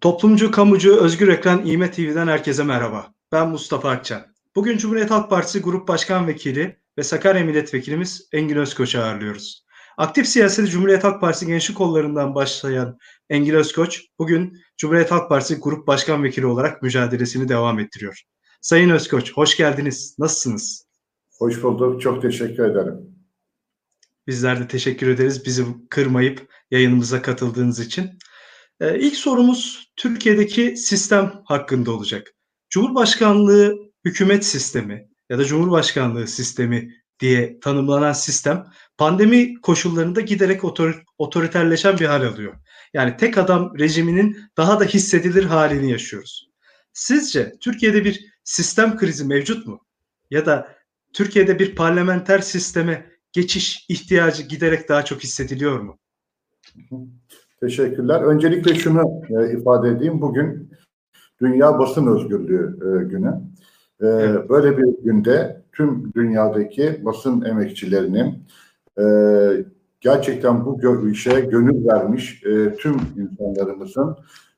Toplumcu, kamucu, özgür ekran İme TV'den herkese merhaba. Ben Mustafa Akçan. Bugün Cumhuriyet Halk Partisi Grup Başkan Vekili ve Sakarya Milletvekilimiz Engin Özkoç'u ağırlıyoruz. Aktif siyaseti Cumhuriyet Halk Partisi gençlik kollarından başlayan Engin Özkoç, bugün Cumhuriyet Halk Partisi Grup Başkan Vekili olarak mücadelesini devam ettiriyor. Sayın Özkoç, hoş geldiniz. Nasılsınız? Hoş bulduk. Çok teşekkür ederim. Bizler de teşekkür ederiz bizi kırmayıp yayınımıza katıldığınız için. Ee, ilk sorumuz Türkiye'deki sistem hakkında olacak. Cumhurbaşkanlığı hükümet sistemi ya da Cumhurbaşkanlığı sistemi diye tanımlanan sistem pandemi koşullarında giderek otor otoriterleşen bir hal alıyor. Yani tek adam rejiminin daha da hissedilir halini yaşıyoruz. Sizce Türkiye'de bir sistem krizi mevcut mu? Ya da Türkiye'de bir parlamenter sisteme geçiş ihtiyacı giderek daha çok hissediliyor mu? Teşekkürler. Öncelikle şunu e, ifade edeyim. Bugün Dünya Basın Özgürlüğü e, günü. E, evet. Böyle bir günde tüm dünyadaki basın emekçilerinin e, gerçekten bu işe gönül vermiş e, tüm insanlarımızın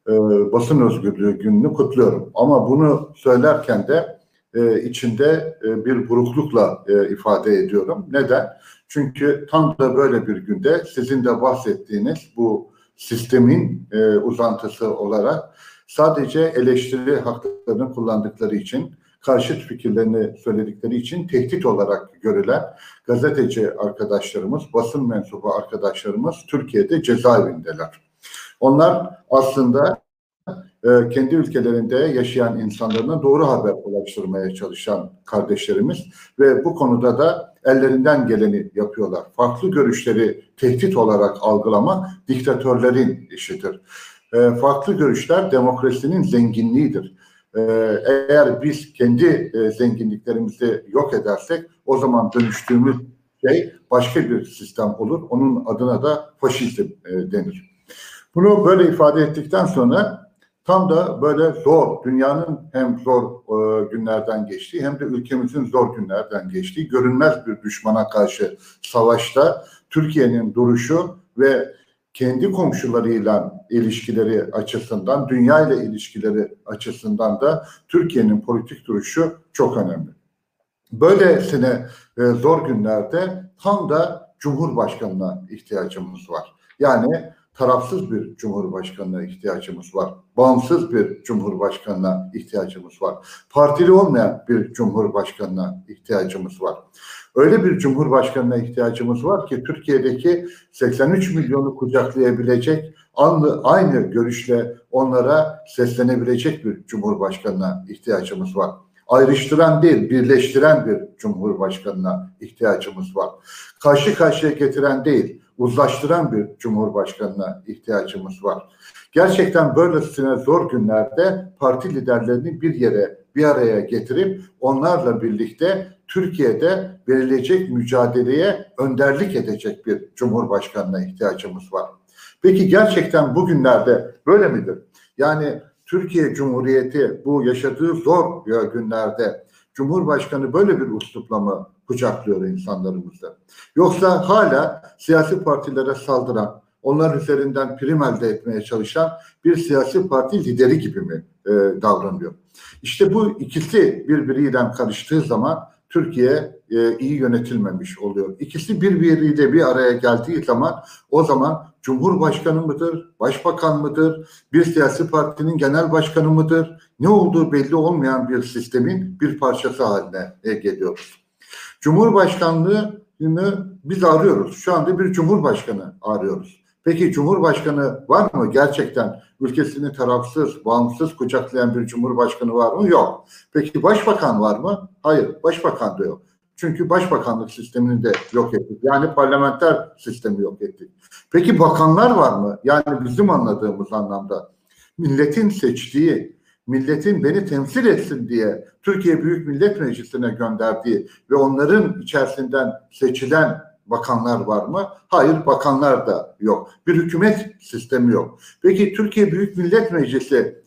e, basın özgürlüğü gününü kutluyorum. Ama bunu söylerken de e, içinde e, bir buruklukla e, ifade ediyorum. Neden? Çünkü tam da böyle bir günde sizin de bahsettiğiniz bu sistemin e, uzantısı olarak sadece eleştiri haklarını kullandıkları için, karşıt fikirlerini söyledikleri için tehdit olarak görülen gazeteci arkadaşlarımız, basın mensubu arkadaşlarımız Türkiye'de cezaevindeler. Onlar aslında e, kendi ülkelerinde yaşayan insanlarına doğru haber ulaştırmaya çalışan kardeşlerimiz ve bu konuda da ellerinden geleni yapıyorlar. Farklı görüşleri tehdit olarak algılama diktatörlerin işidir. E, farklı görüşler demokrasinin zenginliğidir. E, eğer biz kendi zenginliklerimizi yok edersek o zaman dönüştüğümüz şey başka bir sistem olur. Onun adına da faşizm denir. Bunu böyle ifade ettikten sonra Tam da böyle zor, dünyanın hem zor e, günlerden geçtiği hem de ülkemizin zor günlerden geçtiği görünmez bir düşmana karşı savaşta Türkiye'nin duruşu ve kendi komşularıyla ilişkileri açısından, dünya ile ilişkileri açısından da Türkiye'nin politik duruşu çok önemli. Böylesine e, zor günlerde tam da Cumhurbaşkanı'na ihtiyacımız var. Yani tarafsız bir cumhurbaşkanına ihtiyacımız var. Bağımsız bir cumhurbaşkanına ihtiyacımız var. Partili olmayan bir cumhurbaşkanına ihtiyacımız var. Öyle bir cumhurbaşkanına ihtiyacımız var ki Türkiye'deki 83 milyonu kucaklayabilecek, aynı görüşle onlara seslenebilecek bir cumhurbaşkanına ihtiyacımız var ayrıştıran değil, birleştiren bir cumhurbaşkanına ihtiyacımız var. Karşı karşıya getiren değil, uzlaştıran bir cumhurbaşkanına ihtiyacımız var. Gerçekten böylesine zor günlerde parti liderlerini bir yere bir araya getirip onlarla birlikte Türkiye'de verilecek mücadeleye önderlik edecek bir cumhurbaşkanına ihtiyacımız var. Peki gerçekten bugünlerde böyle midir? Yani Türkiye Cumhuriyeti bu yaşadığı zor günlerde Cumhurbaşkanı böyle bir uslupla mı kucaklıyor insanlarımızda? Yoksa hala siyasi partilere saldıran, onlar üzerinden prim elde etmeye çalışan bir siyasi parti lideri gibi mi e, davranıyor? İşte bu ikisi birbiriyle karıştığı zaman Türkiye e, iyi yönetilmemiş oluyor. İkisi birbiriyle bir araya geldiği zaman o zaman Cumhurbaşkanı mıdır, başbakan mıdır, bir siyasi partinin genel başkanı mıdır, ne olduğu belli olmayan bir sistemin bir parçası haline e, geliyoruz. Cumhurbaşkanlığını biz arıyoruz. Şu anda bir cumhurbaşkanı arıyoruz. Peki Cumhurbaşkanı var mı? Gerçekten ülkesini tarafsız, bağımsız kucaklayan bir Cumhurbaşkanı var mı? Yok. Peki Başbakan var mı? Hayır. Başbakan da yok. Çünkü başbakanlık sistemini de yok ettik. Yani parlamenter sistemi yok ettik. Peki bakanlar var mı? Yani bizim anladığımız anlamda milletin seçtiği, milletin beni temsil etsin diye Türkiye Büyük Millet Meclisi'ne gönderdiği ve onların içerisinden seçilen bakanlar var mı? Hayır, bakanlar da yok. Bir hükümet sistemi yok. Peki Türkiye Büyük Millet Meclisi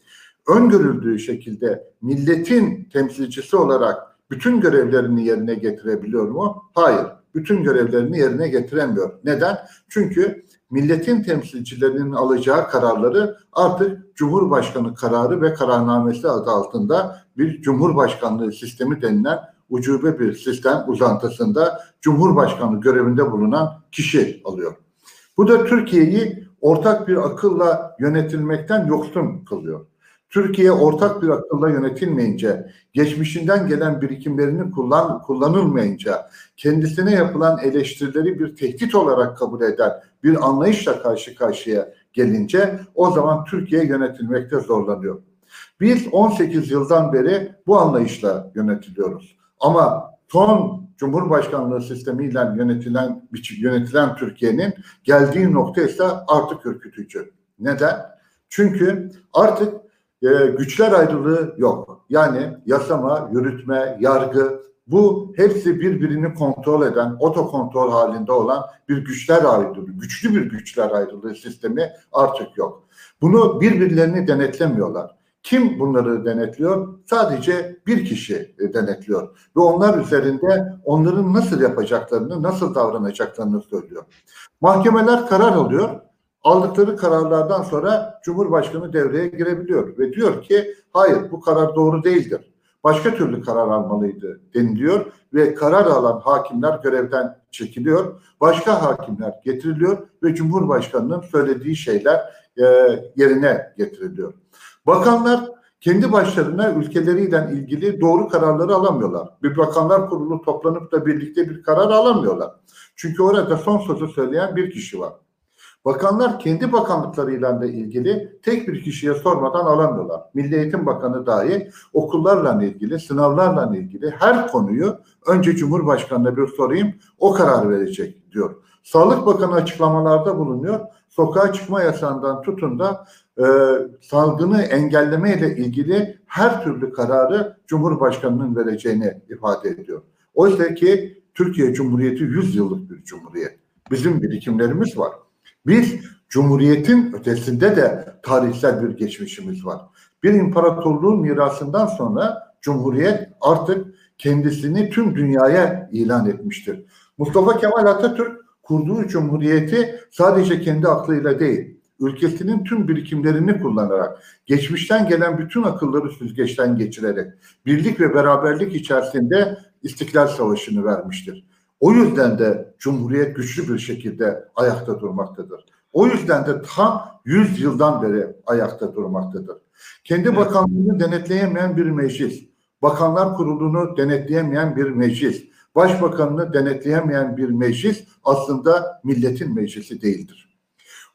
öngörüldüğü şekilde milletin temsilcisi olarak bütün görevlerini yerine getirebiliyor mu? Hayır. bütün görevlerini yerine getiremiyor. Neden? Çünkü milletin temsilcilerinin alacağı kararları artık Cumhurbaşkanı kararı ve kararnamesi adı altında bir Cumhurbaşkanlığı sistemi denilen ucube bir sistem uzantısında Cumhurbaşkanı görevinde bulunan kişi alıyor. Bu da Türkiye'yi ortak bir akılla yönetilmekten yoksun kılıyor. Türkiye ortak bir akılla yönetilmeyince, geçmişinden gelen birikimlerini kullan, kullanılmayınca, kendisine yapılan eleştirileri bir tehdit olarak kabul eden bir anlayışla karşı karşıya gelince o zaman Türkiye yönetilmekte zorlanıyor. Biz 18 yıldan beri bu anlayışla yönetiliyoruz. Ama son Cumhurbaşkanlığı sistemiyle yönetilen yönetilen Türkiye'nin geldiği nokta ise artık ürkütücü. Neden? Çünkü artık e, güçler ayrılığı yok. Yani yasama, yürütme, yargı bu hepsi birbirini kontrol eden, otokontrol halinde olan bir güçler ayrılığı, güçlü bir güçler ayrılığı sistemi artık yok. Bunu birbirlerini denetlemiyorlar. Kim bunları denetliyor? Sadece bir kişi e, denetliyor. Ve onlar üzerinde onların nasıl yapacaklarını, nasıl davranacaklarını söylüyor. Mahkemeler karar alıyor. Aldıkları kararlardan sonra Cumhurbaşkanı devreye girebiliyor. Ve diyor ki hayır bu karar doğru değildir. Başka türlü karar almalıydı deniliyor. Ve karar alan hakimler görevden çekiliyor. Başka hakimler getiriliyor ve Cumhurbaşkanı'nın söylediği şeyler e, yerine getiriliyor. Bakanlar kendi başlarına ülkeleriyle ilgili doğru kararları alamıyorlar. Bir bakanlar kurulu toplanıp da birlikte bir karar alamıyorlar. Çünkü orada son sözü söyleyen bir kişi var. Bakanlar kendi bakanlıklarıyla da ilgili tek bir kişiye sormadan alamıyorlar. Milli Eğitim Bakanı dahi okullarla ilgili, sınavlarla ilgili her konuyu önce Cumhurbaşkanı'na bir sorayım, o karar verecek diyor. Sağlık Bakanı açıklamalarda bulunuyor. Sokağa çıkma yasağından tutun da e, salgını engelleme ile ilgili her türlü kararı Cumhurbaşkanı'nın vereceğini ifade ediyor. Oysa ki Türkiye Cumhuriyeti 100 yıllık bir cumhuriyet. Bizim birikimlerimiz var. Biz Cumhuriyetin ötesinde de tarihsel bir geçmişimiz var. Bir imparatorluğun mirasından sonra Cumhuriyet artık kendisini tüm dünyaya ilan etmiştir. Mustafa Kemal Atatürk kurduğu cumhuriyeti sadece kendi aklıyla değil, ülkesinin tüm birikimlerini kullanarak, geçmişten gelen bütün akılları süzgeçten geçirerek, birlik ve beraberlik içerisinde İstiklal Savaşı'nı vermiştir. O yüzden de Cumhuriyet güçlü bir şekilde ayakta durmaktadır. O yüzden de tam 100 yıldan beri ayakta durmaktadır. Kendi evet. bakanlığını denetleyemeyen bir meclis, bakanlar kurulunu denetleyemeyen bir meclis, başbakanını denetleyemeyen bir meclis aslında milletin meclisi değildir.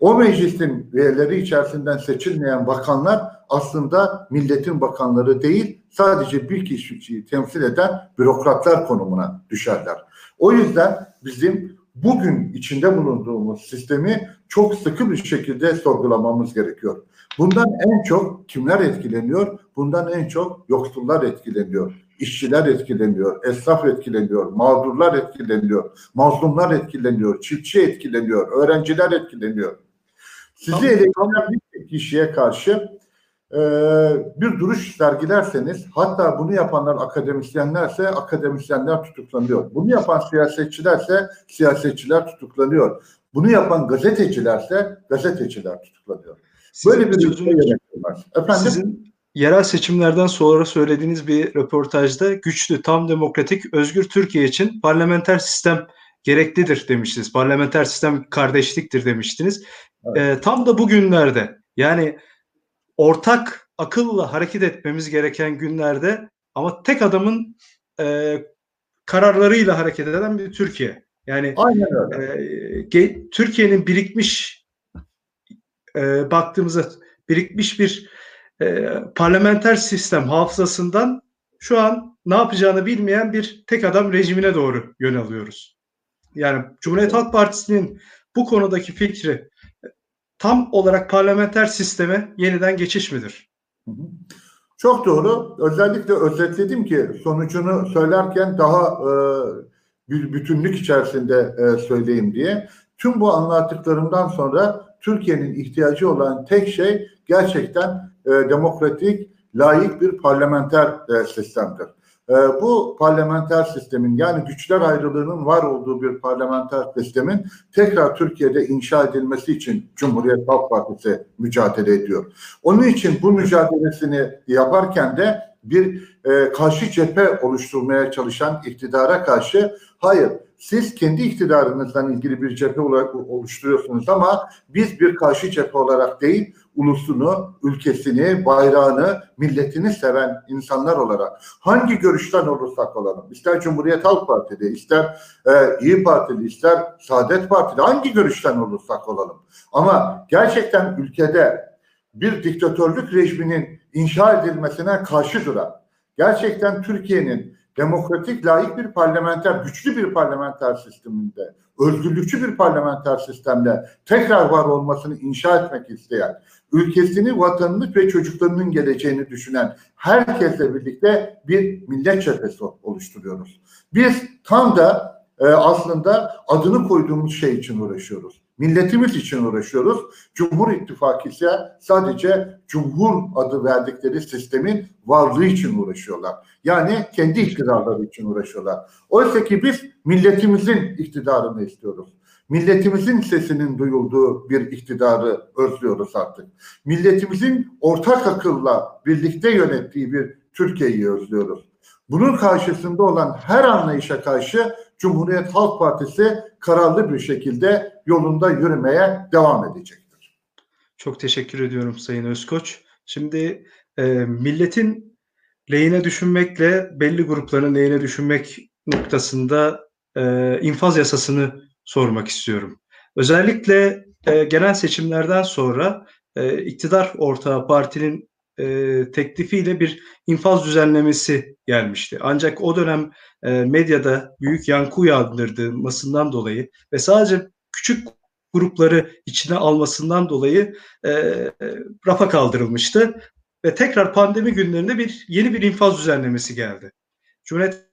O meclisin üyeleri içerisinden seçilmeyen bakanlar aslında milletin bakanları değil, sadece bir kişiyi temsil eden bürokratlar konumuna düşerler. O yüzden bizim bugün içinde bulunduğumuz sistemi çok sıkı bir şekilde sorgulamamız gerekiyor. Bundan en çok kimler etkileniyor? Bundan en çok yoksullar etkileniyor. İşçiler etkileniyor, esnaf etkileniyor, mağdurlar etkileniyor, mazlumlar etkileniyor, çiftçi etkileniyor, öğrenciler etkileniyor. Sizi tamam, eleştiren bir kişiye karşı e, bir duruş sergilerseniz hatta bunu yapanlar akademisyenlerse akademisyenler tutuklanıyor. Bunu yapan siyasetçilerse siyasetçiler tutuklanıyor. Bunu yapan gazetecilerse gazeteciler tutuklanıyor. Böyle bir ülke yönetimi Efendim? Sizin yerel seçimlerden sonra söylediğiniz bir röportajda güçlü, tam demokratik, özgür Türkiye için parlamenter sistem gereklidir demiştiniz. Parlamenter sistem kardeşliktir demiştiniz. Evet. E, tam da bugünlerde yani ortak akılla hareket etmemiz gereken günlerde ama tek adamın e, kararlarıyla hareket eden bir Türkiye. Yani e, Türkiye'nin birikmiş e, baktığımızda birikmiş bir e, parlamenter sistem hafızasından şu an ne yapacağını bilmeyen bir tek adam rejimine doğru yön alıyoruz. Yani Cumhuriyet Halk Partisi'nin bu konudaki fikri tam olarak parlamenter sisteme yeniden geçiş midir? Çok doğru. Özellikle özetledim ki sonucunu söylerken daha e, bütünlük içerisinde e, söyleyeyim diye. Tüm bu anlattıklarımdan sonra Türkiye'nin ihtiyacı olan tek şey gerçekten e, demokratik, layık bir parlamenter e, sistemdir. E, bu parlamenter sistemin yani güçler ayrılığının var olduğu bir parlamenter sistemin tekrar Türkiye'de inşa edilmesi için Cumhuriyet Halk Partisi mücadele ediyor. Onun için bu mücadelesini yaparken de bir e, karşı cephe oluşturmaya çalışan iktidara karşı hayır siz kendi iktidarınızdan ilgili bir cephe olarak oluşturuyorsunuz ama biz bir karşı cephe olarak değil ulusunu, ülkesini, bayrağını, milletini seven insanlar olarak hangi görüşten olursak olalım, ister Cumhuriyet Halk Partili, ister e, İyi Partili, ister Saadet Partili, hangi görüşten olursak olalım. Ama gerçekten ülkede bir diktatörlük rejiminin inşa edilmesine karşı duran, gerçekten Türkiye'nin demokratik, layık bir parlamenter, güçlü bir parlamenter sisteminde, özgürlükçü bir parlamenter sistemde tekrar var olmasını inşa etmek isteyen, ülkesini, vatanını ve çocuklarının geleceğini düşünen herkesle birlikte bir millet cephesi oluşturuyoruz. Biz tam da e, aslında adını koyduğumuz şey için uğraşıyoruz. Milletimiz için uğraşıyoruz. Cumhur İttifakı ise sadece Cumhur adı verdikleri sistemin varlığı için uğraşıyorlar. Yani kendi iktidarları için uğraşıyorlar. Oysa ki biz milletimizin iktidarını istiyoruz. Milletimizin sesinin duyulduğu bir iktidarı özlüyoruz artık. Milletimizin ortak akılla birlikte yönettiği bir Türkiye'yi özlüyoruz. Bunun karşısında olan her anlayışa karşı Cumhuriyet Halk Partisi kararlı bir şekilde yolunda yürümeye devam edecektir. Çok teşekkür ediyorum Sayın Özkoç. Şimdi e, milletin lehine düşünmekle belli grupların lehine düşünmek noktasında e, infaz yasasını sormak istiyorum. Özellikle e, genel seçimlerden sonra e, iktidar ortağı partinin e, teklifiyle bir infaz düzenlemesi gelmişti. Ancak o dönem e, medyada büyük yankı uyandırmasından dolayı ve sadece küçük grupları içine almasından dolayı e, rafa kaldırılmıştı ve tekrar pandemi günlerinde bir yeni bir infaz düzenlemesi geldi. Cumhuriyet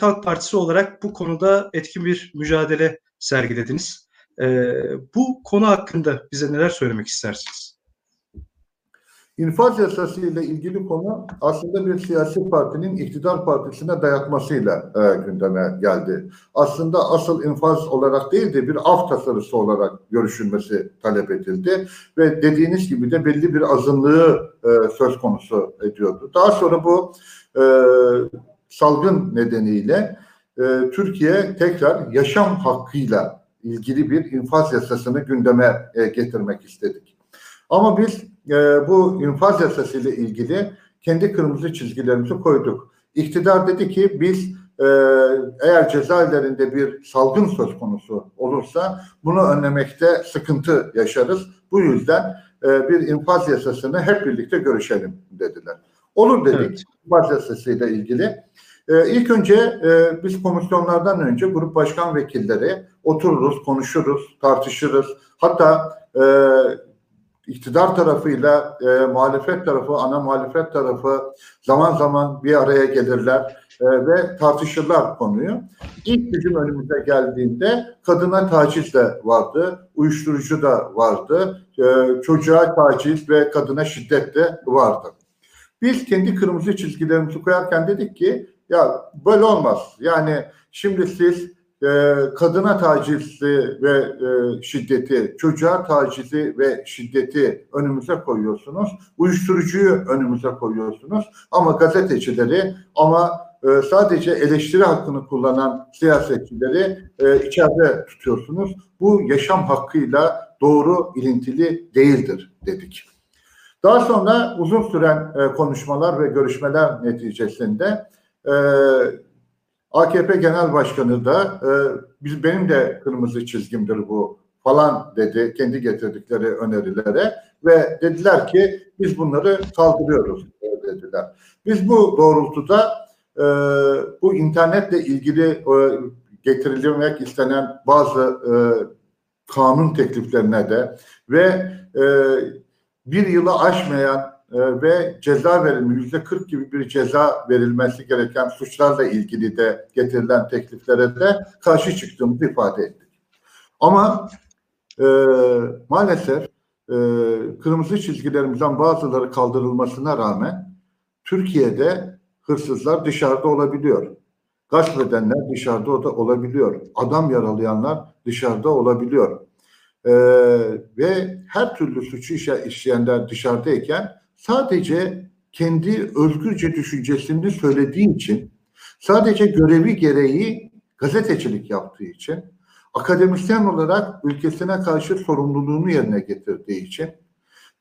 Halk Partisi olarak bu konuda etkin bir mücadele sergilediniz. E, bu konu hakkında bize neler söylemek istersiniz? İnfaz yasası ile ilgili konu aslında bir siyasi partinin iktidar partisine dayatmasıyla e, gündeme geldi. Aslında asıl infaz olarak değil de bir af tasarısı olarak görüşülmesi talep edildi ve dediğiniz gibi de belli bir azınlığı e, söz konusu ediyordu. Daha sonra bu e, salgın nedeniyle e, Türkiye tekrar yaşam hakkıyla ilgili bir infaz yasasını gündeme e, getirmek istedik. Ama biz e, bu infaz yasası ile ilgili kendi kırmızı çizgilerimizi koyduk. İktidar dedi ki biz e, eğer cezaevlerinde bir salgın söz konusu olursa bunu önlemekte sıkıntı yaşarız. Bu yüzden e, bir infaz yasasını hep birlikte görüşelim dediler. Olur dedik evet. infaz yasası ile ilgili. E, ilk önce e, biz komisyonlardan önce grup başkan vekilleri otururuz, konuşuruz, tartışırız. Hatta e, iktidar tarafıyla e, muhalefet tarafı, ana muhalefet tarafı zaman zaman bir araya gelirler e, ve tartışırlar konuyu. İlk bizim önümüze geldiğinde kadına taciz de vardı, uyuşturucu da vardı, e, çocuğa taciz ve kadına şiddet de vardı. Biz kendi kırmızı çizgilerimizi koyarken dedik ki ya böyle olmaz. Yani şimdi siz e, kadına tacizi ve e, şiddeti, çocuğa tacizi ve şiddeti önümüze koyuyorsunuz. Uyuşturucuyu önümüze koyuyorsunuz. Ama gazetecileri ama e, sadece eleştiri hakkını kullanan siyasetçileri e, içeride tutuyorsunuz. Bu yaşam hakkıyla doğru ilintili değildir dedik. Daha sonra uzun süren e, konuşmalar ve görüşmeler neticesinde e, AKP Genel Başkanı da e, biz benim de kırmızı çizgimdir bu falan dedi kendi getirdikleri önerilere ve dediler ki biz bunları kaldırıyoruz dediler. Biz bu doğrultuda e, bu internetle ilgili e, getirilmek istenen bazı e, kanun tekliflerine de ve e, bir yılı aşmayan ee, ve ceza verilme yüzde 40 gibi bir ceza verilmesi gereken suçlarla ilgili de getirilen tekliflere de karşı çıktığımızı ifade ettik. Ama e, maalesef e, kırmızı çizgilerimizden bazıları kaldırılmasına rağmen Türkiye'de hırsızlar dışarıda olabiliyor. Gasp edenler dışarıda da olabiliyor. Adam yaralayanlar dışarıda olabiliyor. Ee, ve her türlü suçu işleyenler dışarıdayken sadece kendi özgürce düşüncesini söylediği için, sadece görevi gereği gazetecilik yaptığı için, akademisyen olarak ülkesine karşı sorumluluğunu yerine getirdiği için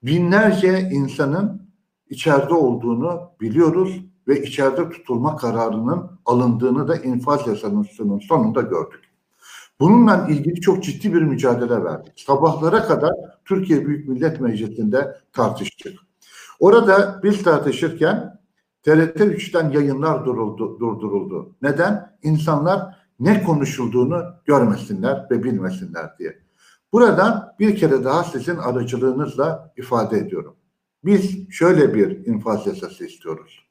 binlerce insanın içeride olduğunu biliyoruz ve içeride tutulma kararının alındığını da infaz yasasının sonunda gördük. Bununla ilgili çok ciddi bir mücadele verdik. Sabahlara kadar Türkiye Büyük Millet Meclisi'nde tartıştık. Orada biz tartışırken TRT 3'ten yayınlar duruldu, durduruldu. Neden? İnsanlar ne konuşulduğunu görmesinler ve bilmesinler diye. Buradan bir kere daha sizin aracılığınızla ifade ediyorum. Biz şöyle bir infaz yasası istiyoruz.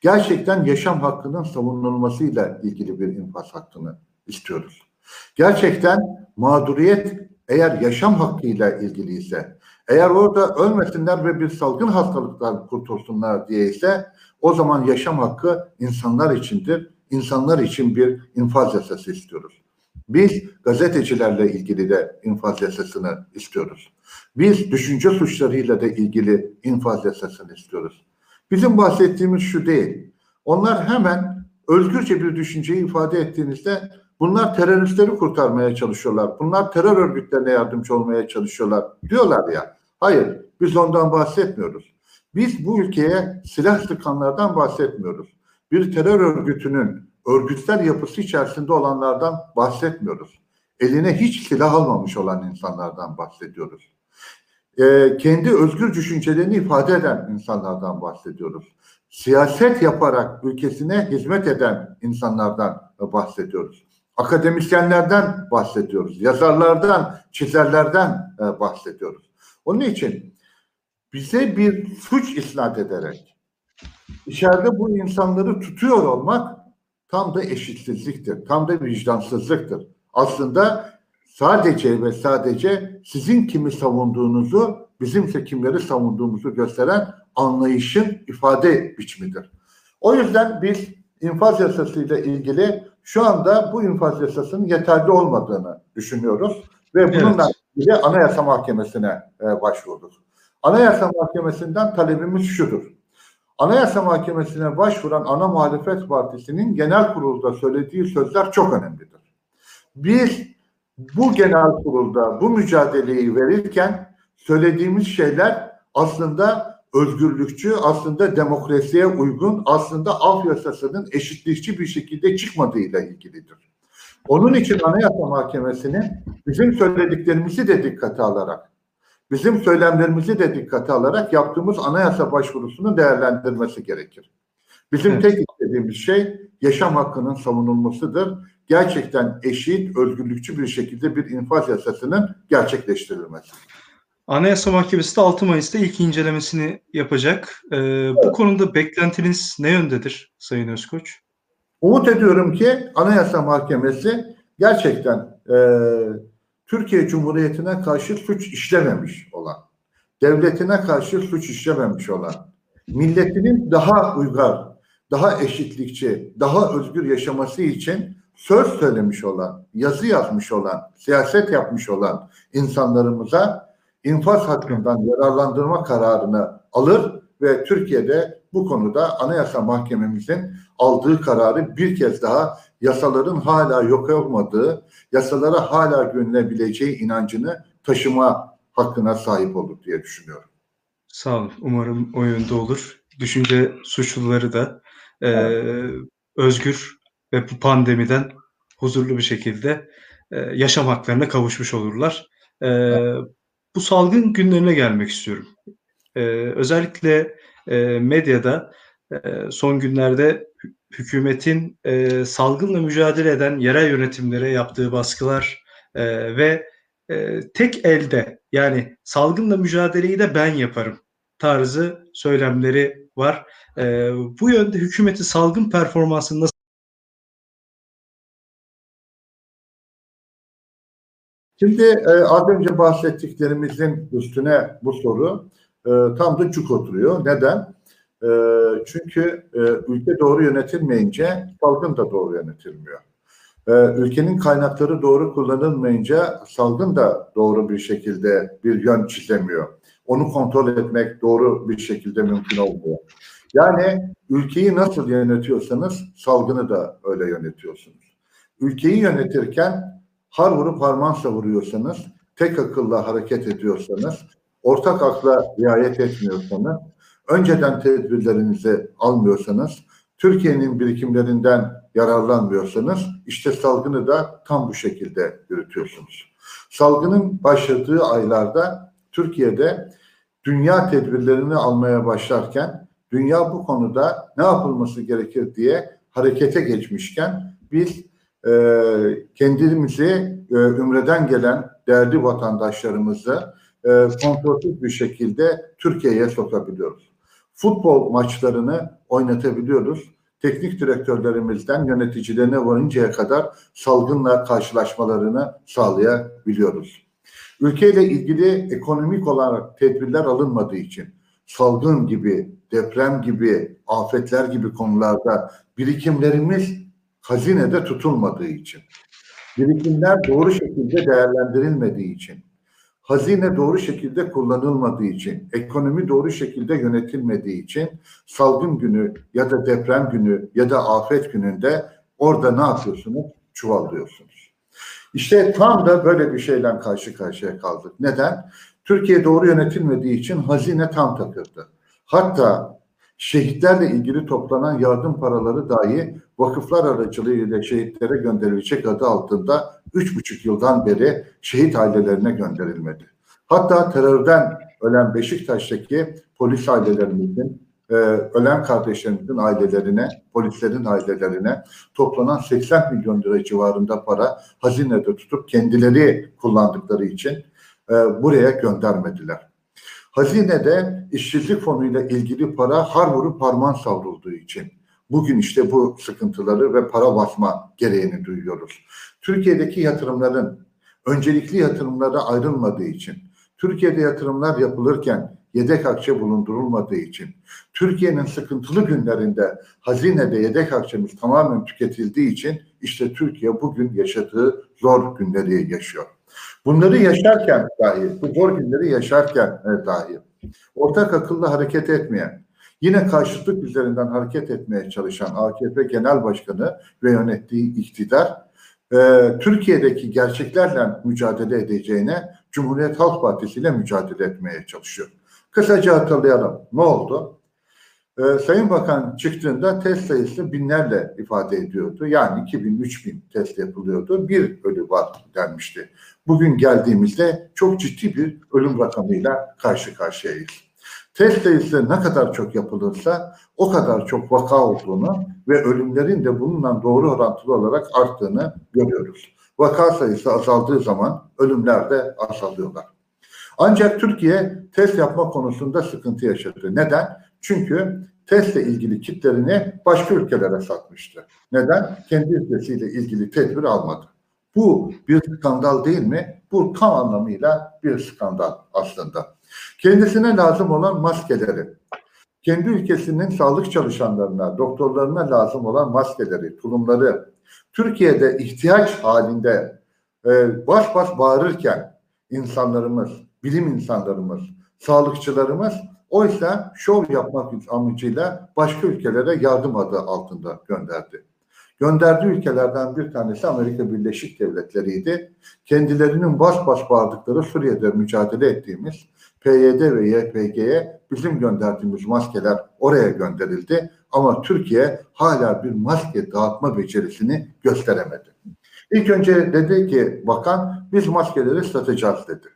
Gerçekten yaşam hakkının savunulmasıyla ilgili bir infaz hakkını istiyoruz. Gerçekten mağduriyet eğer yaşam hakkıyla ilgiliyse, eğer orada ölmesinler ve bir salgın hastalıktan kurtulsunlar diye ise o zaman yaşam hakkı insanlar içindir. İnsanlar için bir infaz yasası istiyoruz. Biz gazetecilerle ilgili de infaz yasasını istiyoruz. Biz düşünce suçlarıyla da ilgili infaz yasasını istiyoruz. Bizim bahsettiğimiz şu değil. Onlar hemen özgürce bir düşünceyi ifade ettiğinizde bunlar teröristleri kurtarmaya çalışıyorlar. Bunlar terör örgütlerine yardımcı olmaya çalışıyorlar diyorlar ya. Hayır, biz ondan bahsetmiyoruz. Biz bu ülkeye silah sıkanlardan bahsetmiyoruz. Bir terör örgütünün örgütsel yapısı içerisinde olanlardan bahsetmiyoruz. Eline hiç silah almamış olan insanlardan bahsediyoruz. Ee, kendi özgür düşüncelerini ifade eden insanlardan bahsediyoruz. Siyaset yaparak ülkesine hizmet eden insanlardan bahsediyoruz. Akademisyenlerden bahsediyoruz. Yazarlardan, çizerlerden e, bahsediyoruz. Onun için bize bir suç isnat ederek içeride bu insanları tutuyor olmak tam da eşitsizliktir. Tam da vicdansızlıktır. Aslında sadece ve sadece sizin kimi savunduğunuzu bizimse kimleri savunduğumuzu gösteren anlayışın ifade biçimidir. O yüzden biz infaz yasasıyla ilgili şu anda bu infaz yasasının yeterli olmadığını düşünüyoruz ve bununla evet. ilgili Anayasa Mahkemesi'ne e, başvurduk. Anayasa Mahkemesi'nden talebimiz şudur. Anayasa Mahkemesi'ne başvuran ana muhalefet partisinin genel kurulda söylediği sözler çok önemlidir. Biz bu genel kurulda bu mücadeleyi verirken söylediğimiz şeyler aslında özgürlükçü, aslında demokrasiye uygun, aslında af yasasının eşitlikçi bir şekilde çıkmadığıyla ilgilidir. Onun için Anayasa Mahkemesi'nin bizim söylediklerimizi de dikkate alarak bizim söylemlerimizi de dikkate alarak yaptığımız anayasa başvurusunu değerlendirmesi gerekir. Bizim evet. tek istediğimiz şey yaşam hakkının savunulmasıdır. Gerçekten eşit, özgürlükçü bir şekilde bir infaz yasasının gerçekleştirilmesi. Anayasa Mahkemesi de 6 Mayıs'ta ilk incelemesini yapacak. Ee. Bu konuda beklentiniz ne yöndedir Sayın Özkoç? Umut ediyorum ki Anayasa Mahkemesi gerçekten e, Türkiye Cumhuriyeti'ne karşı suç işlememiş olan, devletine karşı suç işlememiş olan, milletinin daha uygar, daha eşitlikçi, daha özgür yaşaması için söz söylemiş olan, yazı yazmış olan, siyaset yapmış olan insanlarımıza infaz hakkından yararlandırma kararını alır ve Türkiye'de bu konuda Anayasa Mahkememizin aldığı kararı bir kez daha yasaların hala yok olmadığı, yasalara hala güvenilebileceği inancını taşıma hakkına sahip olur diye düşünüyorum. Sağ olun. Umarım o yönde olur. Düşünce suçluları da e, özgür ve bu pandemiden huzurlu bir şekilde e, yaşam haklarına kavuşmuş olurlar. E, bu salgın günlerine gelmek istiyorum. E, özellikle e, medyada e, son günlerde hükümetin e, salgınla mücadele eden yerel yönetimlere yaptığı baskılar e, ve e, tek elde yani salgınla mücadeleyi de ben yaparım tarzı söylemleri var. E, bu yönde hükümeti salgın performansını nasıl Şimdi e, az önce bahsettiklerimizin üstüne bu soru e, tam da cuk oturuyor. Neden? E, çünkü e, ülke doğru yönetilmeyince salgın da doğru yönetilmiyor. E, ülkenin kaynakları doğru kullanılmayınca salgın da doğru bir şekilde bir yön çizemiyor. Onu kontrol etmek doğru bir şekilde mümkün olmuyor. Yani ülkeyi nasıl yönetiyorsanız salgını da öyle yönetiyorsunuz. Ülkeyi yönetirken har vurup harman savuruyorsanız, tek akılla hareket ediyorsanız, ortak akla riayet etmiyorsanız, önceden tedbirlerinizi almıyorsanız, Türkiye'nin birikimlerinden yararlanmıyorsanız, işte salgını da tam bu şekilde yürütüyorsunuz. Salgının başladığı aylarda Türkiye'de dünya tedbirlerini almaya başlarken dünya bu konuda ne yapılması gerekir diye harekete geçmişken biz e, kendimizi e, ümreden gelen değerli vatandaşlarımızı e, kontrolsüz bir şekilde Türkiye'ye sokabiliyoruz. Futbol maçlarını oynatabiliyoruz. Teknik direktörlerimizden yöneticilerine varıncaya kadar salgınla karşılaşmalarını sağlayabiliyoruz. Ülkeyle ilgili ekonomik olarak tedbirler alınmadığı için salgın gibi, deprem gibi, afetler gibi konularda birikimlerimiz hazinede tutulmadığı için, birikimler doğru şekilde değerlendirilmediği için, hazine doğru şekilde kullanılmadığı için, ekonomi doğru şekilde yönetilmediği için salgın günü ya da deprem günü ya da afet gününde orada ne yapıyorsunuz? Çuvallıyorsunuz. İşte tam da böyle bir şeyle karşı karşıya kaldık. Neden? Türkiye doğru yönetilmediği için hazine tam takıldı. Hatta şehitlerle ilgili toplanan yardım paraları dahi vakıflar aracılığıyla şehitlere gönderilecek adı altında üç buçuk yıldan beri şehit ailelerine gönderilmedi. Hatta terörden ölen Beşiktaş'taki polis ailelerimizin, e, ölen kardeşlerimizin ailelerine, polislerin ailelerine toplanan 80 milyon lira civarında para hazinede tutup kendileri kullandıkları için e, buraya göndermediler. Hazinede işsizlik fonuyla ilgili para har vurup parman savrulduğu için bugün işte bu sıkıntıları ve para basma gereğini duyuyoruz. Türkiye'deki yatırımların öncelikli yatırımlara ayrılmadığı için, Türkiye'de yatırımlar yapılırken yedek akçe bulundurulmadığı için, Türkiye'nin sıkıntılı günlerinde hazinede yedek akçemiz tamamen tüketildiği için işte Türkiye bugün yaşadığı zor günleri yaşıyor. Bunları yaşarken dahi, bu zor günleri yaşarken e, dahi ortak akılla hareket etmeyen, yine karşıtlık üzerinden hareket etmeye çalışan AKP Genel Başkanı ve yönettiği iktidar e, Türkiye'deki gerçeklerle mücadele edeceğine Cumhuriyet Halk Partisi ile mücadele etmeye çalışıyor. Kısaca hatırlayalım. Ne oldu? Ee, Sayın Bakan çıktığında test sayısı binlerle ifade ediyordu. Yani 2000-3000 test yapılıyordu. Bir ölü var denmişti. Bugün geldiğimizde çok ciddi bir ölüm rakamıyla karşı karşıyayız. Test sayısı ne kadar çok yapılırsa o kadar çok vaka olduğunu ve ölümlerin de bununla doğru orantılı olarak arttığını görüyoruz. Vaka sayısı azaldığı zaman ölümler de azalıyorlar. Ancak Türkiye test yapma konusunda sıkıntı yaşadı. Neden? Çünkü testle ilgili kitlerini başka ülkelere satmıştı. Neden? Kendi ülkesiyle ilgili tedbir almadı. Bu bir skandal değil mi? Bu tam anlamıyla bir skandal aslında. Kendisine lazım olan maskeleri, kendi ülkesinin sağlık çalışanlarına, doktorlarına lazım olan maskeleri, tulumları, Türkiye'de ihtiyaç halinde e, baş baş bağırırken insanlarımız, bilim insanlarımız, sağlıkçılarımız oysa şov yapmak amacıyla başka ülkelere yardım adı altında gönderdi. Gönderdiği ülkelerden bir tanesi Amerika Birleşik Devletleri'ydi. Kendilerinin baş baş bağırdıkları Suriye'de mücadele ettiğimiz PYD ve YPG'ye bizim gönderdiğimiz maskeler oraya gönderildi. Ama Türkiye hala bir maske dağıtma becerisini gösteremedi. İlk önce dedi ki bakan biz maskeleri satacağız dedi.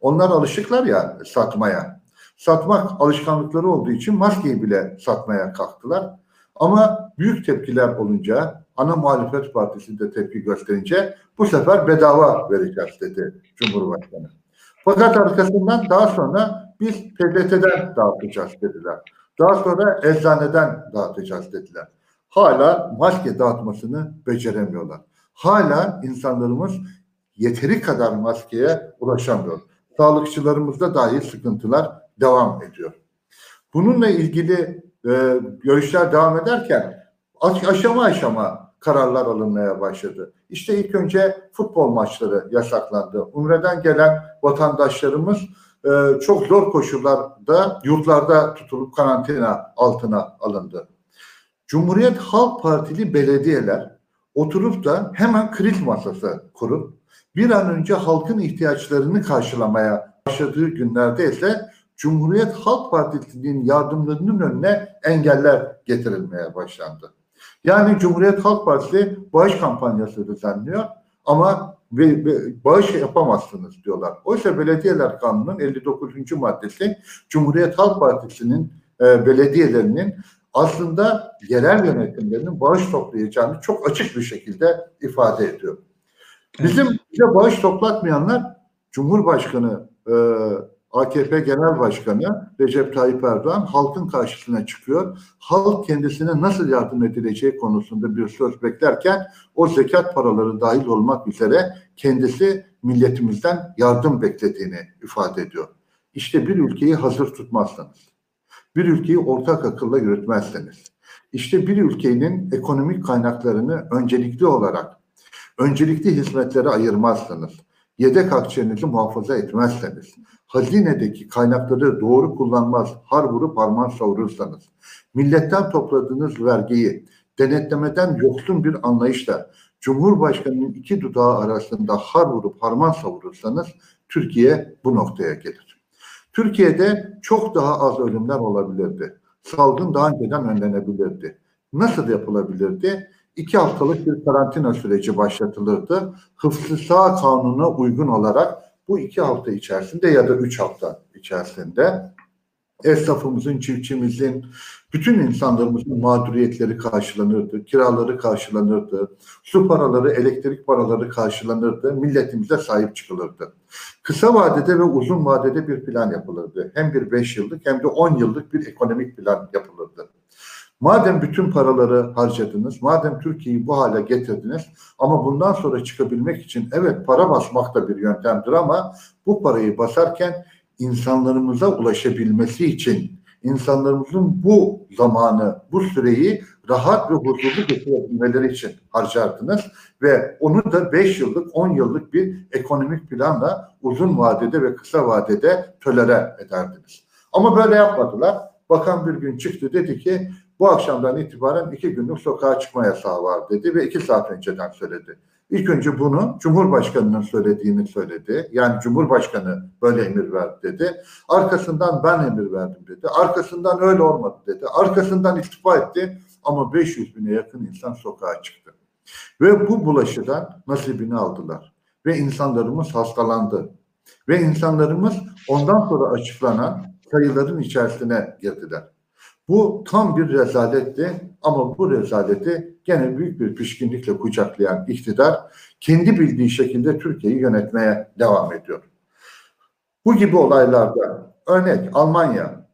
Onlar alışıklar ya satmaya. Satmak alışkanlıkları olduğu için maskeyi bile satmaya kalktılar. Ama büyük tepkiler olunca ana muhalefet partisi de tepki gösterince bu sefer bedava vereceğiz dedi Cumhurbaşkanı. Fakat arkasından daha sonra biz PDT'den dağıtacağız dediler. Daha sonra eczaneden dağıtacağız dediler. Hala maske dağıtmasını beceremiyorlar. Hala insanlarımız yeteri kadar maskeye ulaşamıyor. Sağlıkçılarımızda dahi sıkıntılar devam ediyor. Bununla ilgili e, görüşler devam ederken aşama aşama kararlar alınmaya başladı. İşte ilk önce futbol maçları yasaklandı. Umre'den gelen vatandaşlarımız e, çok zor koşullarda yurtlarda tutulup karantina altına alındı. Cumhuriyet Halk Partili belediyeler oturup da hemen kriz masası kurup bir an önce halkın ihtiyaçlarını karşılamaya başladığı günlerde ise Cumhuriyet Halk Partisi'nin yardımlarının önüne engeller getirilmeye başlandı. Yani Cumhuriyet Halk Partisi bağış kampanyası düzenliyor ama ve, ve bağış yapamazsınız diyorlar. Oysa Belediyeler Kanunu'nun 59. maddesi Cumhuriyet Halk Partisi'nin e, belediyelerinin aslında yerel yönetimlerinin bağış toplayacağını çok açık bir şekilde ifade ediyor. Bizim bize bağış toplatmayanlar Cumhurbaşkanı e, AKP Genel Başkanı Recep Tayyip Erdoğan halkın karşısına çıkıyor. Halk kendisine nasıl yardım edileceği konusunda bir söz beklerken o zekat paraları dahil olmak üzere kendisi milletimizden yardım beklediğini ifade ediyor. İşte bir ülkeyi hazır tutmazsanız, bir ülkeyi ortak akılla yürütmezseniz, işte bir ülkenin ekonomik kaynaklarını öncelikli olarak, öncelikli hizmetlere ayırmazsanız, yedek akçenizi muhafaza etmezseniz, hazinedeki kaynakları doğru kullanmaz, har vurup harman savurursanız, milletten topladığınız vergiyi denetlemeden yoksun bir anlayışla Cumhurbaşkanı'nın iki dudağı arasında har vurup harman savurursanız Türkiye bu noktaya gelir. Türkiye'de çok daha az ölümler olabilirdi. Salgın daha önceden önlenebilirdi. Nasıl yapılabilirdi? iki haftalık bir karantina süreci başlatılırdı. Hıfzı Sağ Kanunu'na uygun olarak bu iki hafta içerisinde ya da üç hafta içerisinde esnafımızın, çiftçimizin, bütün insanlarımızın mağduriyetleri karşılanırdı, kiraları karşılanırdı, su paraları, elektrik paraları karşılanırdı, milletimize sahip çıkılırdı. Kısa vadede ve uzun vadede bir plan yapılırdı. Hem bir beş yıllık hem de on yıllık bir ekonomik plan yapılırdı. Madem bütün paraları harcadınız, madem Türkiye'yi bu hale getirdiniz ama bundan sonra çıkabilmek için evet para basmak da bir yöntemdir ama bu parayı basarken insanlarımıza ulaşabilmesi için insanlarımızın bu zamanı, bu süreyi rahat ve huzurlu geçirebilmeleri için harcardınız ve onu da 5 yıllık, 10 yıllık bir ekonomik planla uzun vadede ve kısa vadede tölere ederdiniz. Ama böyle yapmadılar. Bakan bir gün çıktı dedi ki bu akşamdan itibaren iki günlük sokağa çıkma yasağı var dedi ve iki saat önceden söyledi. İlk önce bunu Cumhurbaşkanı'nın söylediğini söyledi. Yani Cumhurbaşkanı böyle emir verdi dedi. Arkasından ben emir verdim dedi. Arkasından öyle olmadı dedi. Arkasından istifa etti ama 500 bine yakın insan sokağa çıktı. Ve bu bulaşıdan nasibini aldılar. Ve insanlarımız hastalandı. Ve insanlarımız ondan sonra açıklanan sayıların içerisine girdiler. Bu tam bir rezaletti ama bu rezaleti gene büyük bir pişkinlikle kucaklayan iktidar kendi bildiği şekilde Türkiye'yi yönetmeye devam ediyor. Bu gibi olaylarda örnek Almanya.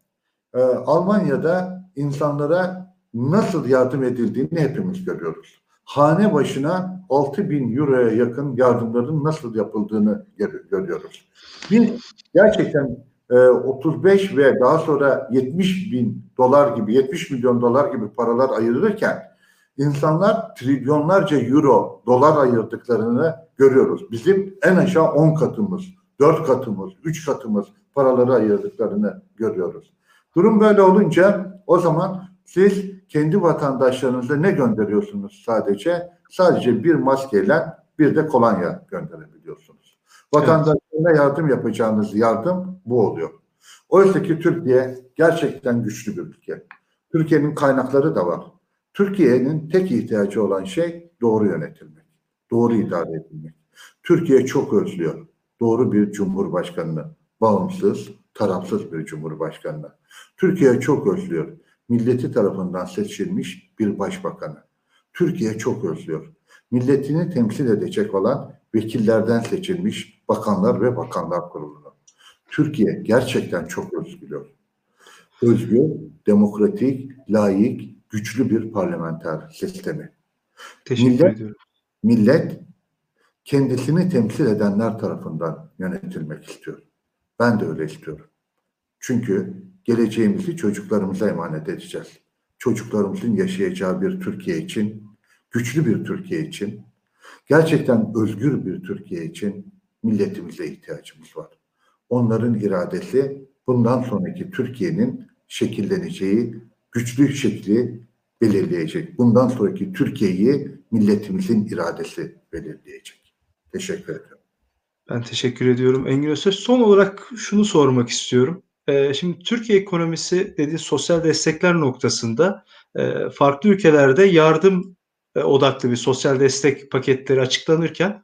Ee, Almanya'da insanlara nasıl yardım edildiğini hepimiz görüyoruz. Hane başına 6 bin euroya yakın yardımların nasıl yapıldığını görüyoruz. Biz gerçekten 35 ee, ve daha sonra 70 bin dolar gibi 70 milyon dolar gibi paralar ayırırken insanlar trilyonlarca euro dolar ayırdıklarını görüyoruz. Bizim en aşağı 10 katımız, 4 katımız, 3 katımız paraları ayırdıklarını görüyoruz. Durum böyle olunca o zaman siz kendi vatandaşlarınıza ne gönderiyorsunuz sadece? Sadece bir maskeyle bir de kolonya gönderebiliyorsunuz. Vatandaşlarına yardım yapacağınız yardım bu oluyor. Oysa ki Türkiye gerçekten güçlü bir ülke. Türkiye'nin kaynakları da var. Türkiye'nin tek ihtiyacı olan şey doğru yönetilmek, doğru idare edilmek. Türkiye çok özlüyor doğru bir cumhurbaşkanını, bağımsız, tarafsız bir cumhurbaşkanını. Türkiye çok özlüyor milleti tarafından seçilmiş bir başbakanı. Türkiye çok özlüyor milletini temsil edecek olan vekillerden seçilmiş bakanlar ve bakanlar kurulunu. Türkiye gerçekten çok özgür. Özgür, demokratik, layık, güçlü bir parlamenter sistemi. Teşekkür millet, ediyorum. Millet kendisini temsil edenler tarafından yönetilmek istiyor. Ben de öyle istiyorum. Çünkü geleceğimizi çocuklarımıza emanet edeceğiz. Çocuklarımızın yaşayacağı bir Türkiye için, güçlü bir Türkiye için, gerçekten özgür bir Türkiye için milletimize ihtiyacımız var. Onların iradesi bundan sonraki Türkiye'nin şekilleneceği güçlü şekli belirleyecek. Bundan sonraki Türkiye'yi milletimizin iradesi belirleyecek. Teşekkür ederim. Ben teşekkür ediyorum Engin Özsöz. Son olarak şunu sormak istiyorum. Ee, şimdi Türkiye ekonomisi dediği sosyal destekler noktasında e, farklı ülkelerde yardım odaklı bir sosyal destek paketleri açıklanırken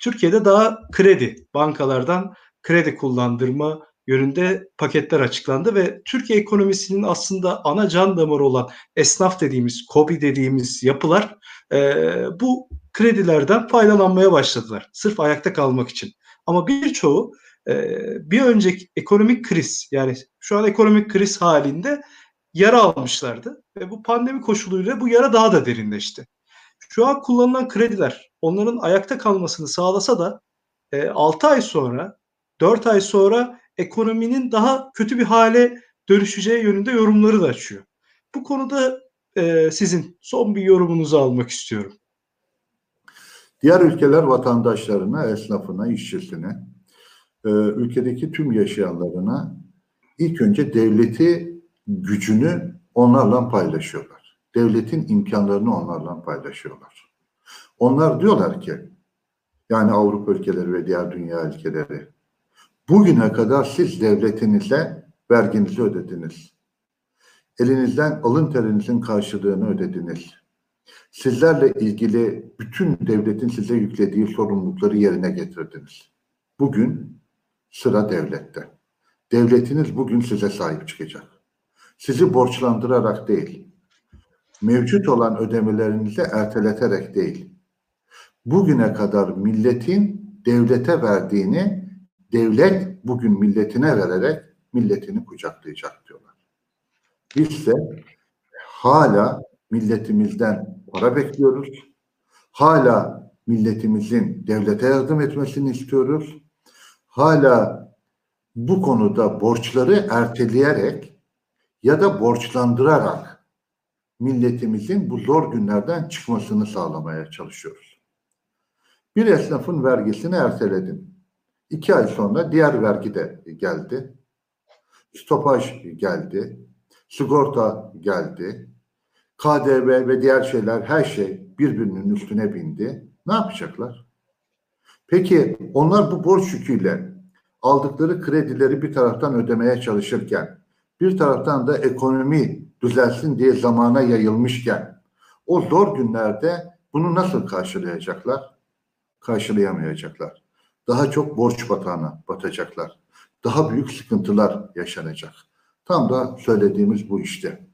Türkiye'de daha kredi, bankalardan kredi kullandırma yönünde paketler açıklandı ve Türkiye ekonomisinin aslında ana can damarı olan esnaf dediğimiz, KOBİ dediğimiz yapılar e, bu kredilerden faydalanmaya başladılar. Sırf ayakta kalmak için. Ama birçoğu e, bir önceki ekonomik kriz yani şu an ekonomik kriz halinde yara almışlardı. Ve bu pandemi koşuluyla bu yara daha da derinleşti. Şu an kullanılan krediler onların ayakta kalmasını sağlasa da e, 6 ay sonra 4 ay sonra ekonominin daha kötü bir hale dönüşeceği yönünde yorumları da açıyor. Bu konuda e, sizin son bir yorumunuzu almak istiyorum. Diğer ülkeler vatandaşlarına, esnafına, işçisine, e, ülkedeki tüm yaşayanlarına ilk önce devleti gücünü onlarla paylaşıyorlar. Devletin imkanlarını onlarla paylaşıyorlar. Onlar diyorlar ki, yani Avrupa ülkeleri ve diğer dünya ülkeleri, bugüne kadar siz devletinize verginizi ödediniz. Elinizden alın terinizin karşılığını ödediniz. Sizlerle ilgili bütün devletin size yüklediği sorumlulukları yerine getirdiniz. Bugün sıra devlette. Devletiniz bugün size sahip çıkacak. Sizi borçlandırarak değil, mevcut olan ödemelerinizi erteleterek değil, bugüne kadar milletin devlete verdiğini devlet bugün milletine vererek milletini kucaklayacak diyorlar. Biz de hala milletimizden para bekliyoruz. Hala milletimizin devlete yardım etmesini istiyoruz. Hala bu konuda borçları erteleyerek ya da borçlandırarak milletimizin bu zor günlerden çıkmasını sağlamaya çalışıyoruz. Bir esnafın vergisini erteledin. İki ay sonra diğer vergi de geldi. Stopaj geldi. Sigorta geldi. KDV ve diğer şeyler her şey birbirinin üstüne bindi. Ne yapacaklar? Peki onlar bu borç yüküyle aldıkları kredileri bir taraftan ödemeye çalışırken bir taraftan da ekonomi düzelsin diye zamana yayılmışken o zor günlerde bunu nasıl karşılayacaklar? Karşılayamayacaklar. Daha çok borç batağına batacaklar. Daha büyük sıkıntılar yaşanacak. Tam da söylediğimiz bu işte.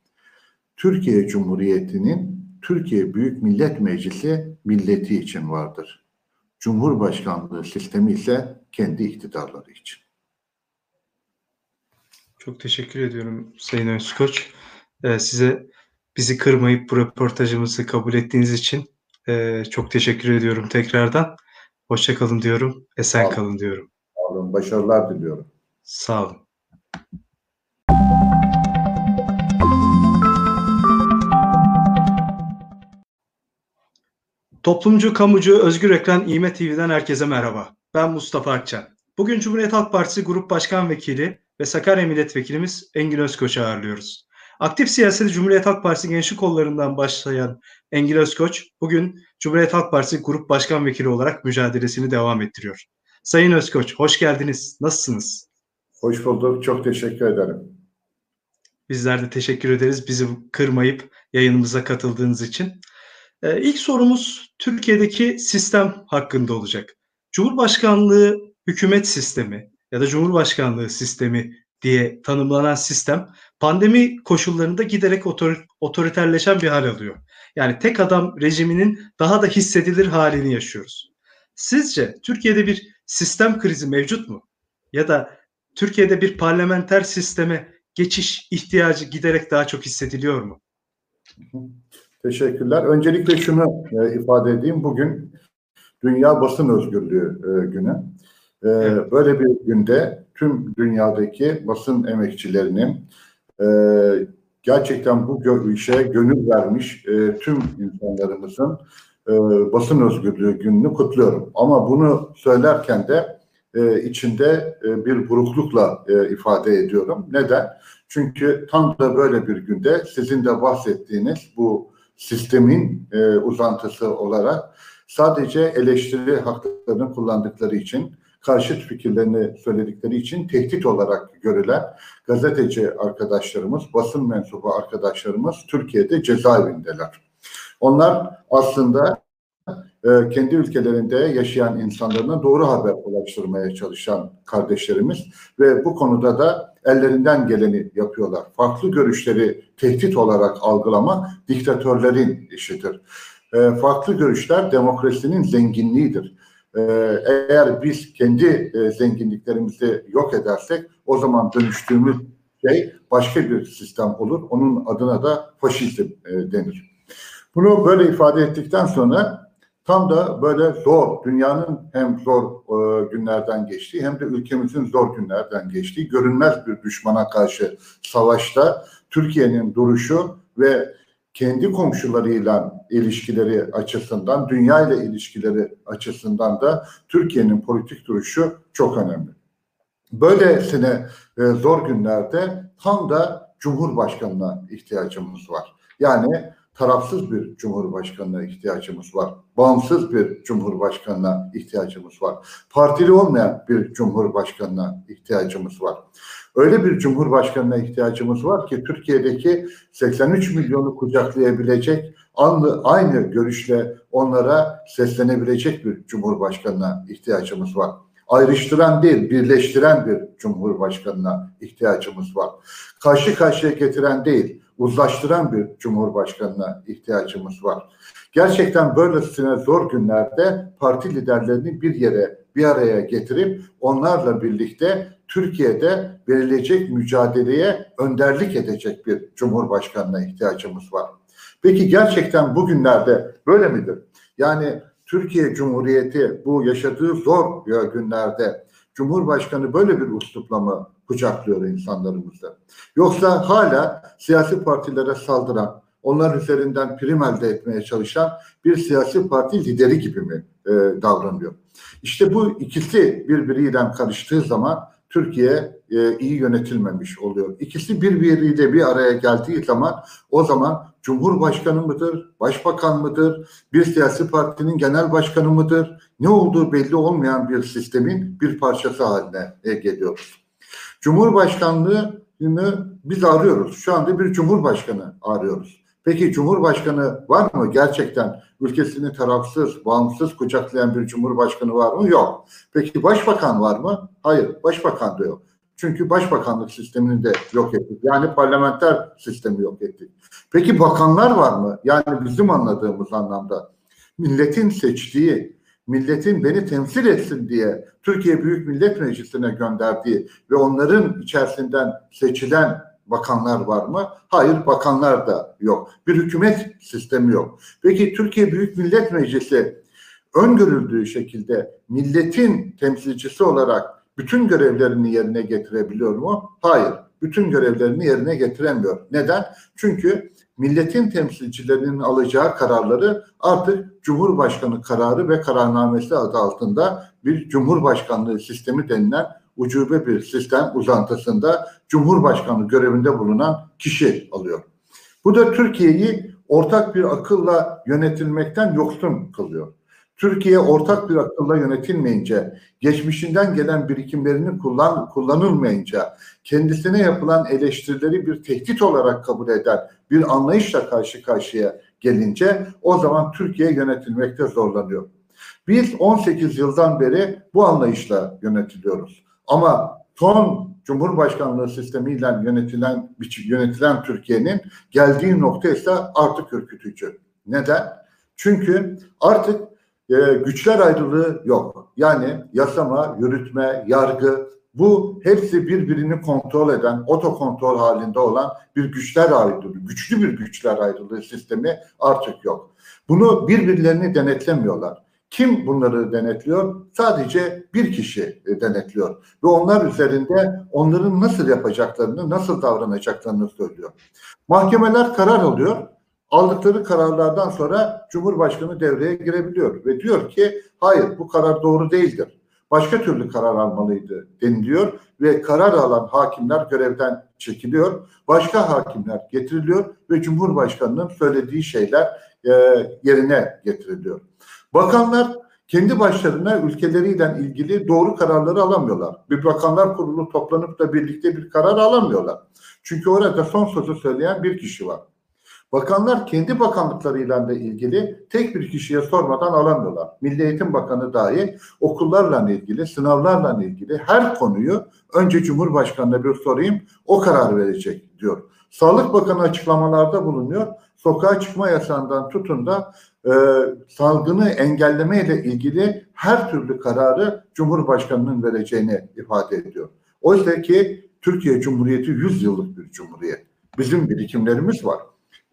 Türkiye Cumhuriyeti'nin Türkiye Büyük Millet Meclisi milleti için vardır. Cumhurbaşkanlığı sistemi ise kendi iktidarları için. Çok teşekkür ediyorum Sayın Özkoç. Ee, size bizi kırmayıp bu röportajımızı kabul ettiğiniz için e, çok teşekkür ediyorum tekrardan. Hoşçakalın diyorum, esen kalın diyorum. Sağ olun, başarılar diliyorum. Sağ olun. Toplumcu, kamucu, özgür ekran İme TV'den herkese merhaba. Ben Mustafa Akçan. Bugün Cumhuriyet Halk Partisi Grup Başkan Vekili ve Sakarya Milletvekilimiz Engin Özkoç'u ağırlıyoruz. Aktif siyaseti Cumhuriyet Halk Partisi gençlik kollarından başlayan Engin Özkoç, bugün Cumhuriyet Halk Partisi Grup Başkan Vekili olarak mücadelesini devam ettiriyor. Sayın Özkoç, hoş geldiniz. Nasılsınız? Hoş bulduk. Çok teşekkür ederim. Bizler de teşekkür ederiz bizi kırmayıp yayınımıza katıldığınız için. Ee, ilk sorumuz Türkiye'deki sistem hakkında olacak. Cumhurbaşkanlığı hükümet sistemi ya da Cumhurbaşkanlığı sistemi diye tanımlanan sistem pandemi koşullarında giderek otor otoriterleşen bir hal alıyor. Yani tek adam rejiminin daha da hissedilir halini yaşıyoruz. Sizce Türkiye'de bir sistem krizi mevcut mu? Ya da Türkiye'de bir parlamenter sisteme geçiş ihtiyacı giderek daha çok hissediliyor mu? Teşekkürler. Öncelikle şunu e, ifade edeyim. Bugün Dünya Basın Özgürlüğü e, günü. E, evet. Böyle bir günde tüm dünyadaki basın emekçilerinin e, gerçekten bu gö- işe gönül vermiş e, tüm insanlarımızın e, basın özgürlüğü gününü kutluyorum. Ama bunu söylerken de e, içinde e, bir buruklukla e, ifade ediyorum. Neden? Çünkü tam da böyle bir günde sizin de bahsettiğiniz bu sistemin e, uzantısı olarak sadece eleştiri haklarını kullandıkları için, karşıt fikirlerini söyledikleri için tehdit olarak görülen gazeteci arkadaşlarımız, basın mensubu arkadaşlarımız Türkiye'de cezaevindeler. Onlar aslında e, kendi ülkelerinde yaşayan insanlarına doğru haber ulaştırmaya çalışan kardeşlerimiz ve bu konuda da ellerinden geleni yapıyorlar. Farklı görüşleri tehdit olarak algılama diktatörlerin işidir. E, farklı görüşler demokrasinin zenginliğidir. E, eğer biz kendi e, zenginliklerimizi yok edersek o zaman dönüştüğümüz şey başka bir sistem olur. Onun adına da faşizm e, denir. Bunu böyle ifade ettikten sonra tam da böyle zor, dünyanın hem zor e, günlerden geçtiği hem de ülkemizin zor günlerden geçtiği görünmez bir düşmana karşı savaşta Türkiye'nin duruşu ve kendi komşularıyla ilişkileri açısından, dünya ile ilişkileri açısından da Türkiye'nin politik duruşu çok önemli. Böylesine e, zor günlerde tam da Cumhurbaşkanı'na ihtiyacımız var. Yani tarafsız bir cumhurbaşkanına ihtiyacımız var. Bağımsız bir cumhurbaşkanına ihtiyacımız var. Partili olmayan bir cumhurbaşkanına ihtiyacımız var. Öyle bir cumhurbaşkanına ihtiyacımız var ki Türkiye'deki 83 milyonu kucaklayabilecek, anlı, aynı görüşle onlara seslenebilecek bir cumhurbaşkanına ihtiyacımız var ayrıştıran değil, birleştiren bir cumhurbaşkanına ihtiyacımız var. Karşı karşıya getiren değil, uzlaştıran bir cumhurbaşkanına ihtiyacımız var. Gerçekten böylesine zor günlerde parti liderlerini bir yere, bir araya getirip onlarla birlikte Türkiye'de verilecek mücadeleye önderlik edecek bir cumhurbaşkanına ihtiyacımız var. Peki gerçekten bugünlerde böyle midir? Yani Türkiye Cumhuriyeti bu yaşadığı zor günlerde Cumhurbaşkanı böyle bir uslupla mı kucaklıyor insanlarımızı? Yoksa hala siyasi partilere saldıran, onlar üzerinden prim elde etmeye çalışan bir siyasi parti lideri gibi mi e, davranıyor? İşte bu ikisi birbiriyle karıştığı zaman Türkiye e, iyi yönetilmemiş oluyor. İkisi birbiriyle bir araya geldiği zaman o zaman Cumhurbaşkanı mıdır, başbakan mıdır, bir siyasi partinin genel başkanı mıdır, ne olduğu belli olmayan bir sistemin bir parçası haline e, geliyoruz. Cumhurbaşkanlığını biz arıyoruz. Şu anda bir cumhurbaşkanı arıyoruz. Peki Cumhurbaşkanı var mı? Gerçekten ülkesini tarafsız, bağımsız kucaklayan bir Cumhurbaşkanı var mı? Yok. Peki Başbakan var mı? Hayır. Başbakan da yok. Çünkü başbakanlık sistemini de yok ettik. Yani parlamenter sistemi yok ettik. Peki bakanlar var mı? Yani bizim anladığımız anlamda milletin seçtiği, milletin beni temsil etsin diye Türkiye Büyük Millet Meclisi'ne gönderdiği ve onların içerisinden seçilen bakanlar var mı? Hayır, bakanlar da yok. Bir hükümet sistemi yok. Peki Türkiye Büyük Millet Meclisi öngörüldüğü şekilde milletin temsilcisi olarak bütün görevlerini yerine getirebiliyor mu? Hayır. Bütün görevlerini yerine getiremiyor. Neden? Çünkü milletin temsilcilerinin alacağı kararları artık Cumhurbaşkanı kararı ve kararnamesi adı altında bir Cumhurbaşkanlığı sistemi denilen ucube bir sistem uzantısında Cumhurbaşkanı görevinde bulunan kişi alıyor. Bu da Türkiye'yi ortak bir akılla yönetilmekten yoksun kılıyor. Türkiye ortak bir akılla yönetilmeyince, geçmişinden gelen birikimlerini kullan, kullanılmayınca, kendisine yapılan eleştirileri bir tehdit olarak kabul eden bir anlayışla karşı karşıya gelince o zaman Türkiye yönetilmekte zorlanıyor. Biz 18 yıldan beri bu anlayışla yönetiliyoruz. Ama son Cumhurbaşkanlığı sistemiyle yönetilen yönetilen Türkiye'nin geldiği nokta ise artık ürkütücü. Neden? Çünkü artık e, güçler ayrılığı yok. Yani yasama, yürütme, yargı bu hepsi birbirini kontrol eden, otokontrol halinde olan bir güçler ayrılığı, güçlü bir güçler ayrılığı sistemi artık yok. Bunu birbirlerini denetlemiyorlar. Kim bunları denetliyor? Sadece bir kişi e, denetliyor. Ve onlar üzerinde onların nasıl yapacaklarını, nasıl davranacaklarını söylüyor. Mahkemeler karar alıyor. Aldıkları kararlardan sonra Cumhurbaşkanı devreye girebiliyor ve diyor ki hayır bu karar doğru değildir. Başka türlü karar almalıydı deniliyor ve karar alan hakimler görevden çekiliyor. Başka hakimler getiriliyor ve Cumhurbaşkanı'nın söylediği şeyler e, yerine getiriliyor. Bakanlar kendi başlarına ülkeleriyle ilgili doğru kararları alamıyorlar. Bir bakanlar kurulu toplanıp da birlikte bir karar alamıyorlar. Çünkü orada son sözü söyleyen bir kişi var. Bakanlar kendi bakanlıklarıyla da ilgili tek bir kişiye sormadan alamıyorlar. Milli Eğitim Bakanı dahi okullarla ilgili, sınavlarla ilgili her konuyu önce Cumhurbaşkanı'na bir sorayım, o karar verecek diyor. Sağlık Bakanı açıklamalarda bulunuyor. Sokağa çıkma yasağından tutun da e, salgını engelleme ile ilgili her türlü kararı Cumhurbaşkanı'nın vereceğini ifade ediyor. Oysa ki Türkiye Cumhuriyeti 100 yıllık bir cumhuriyet. Bizim birikimlerimiz var.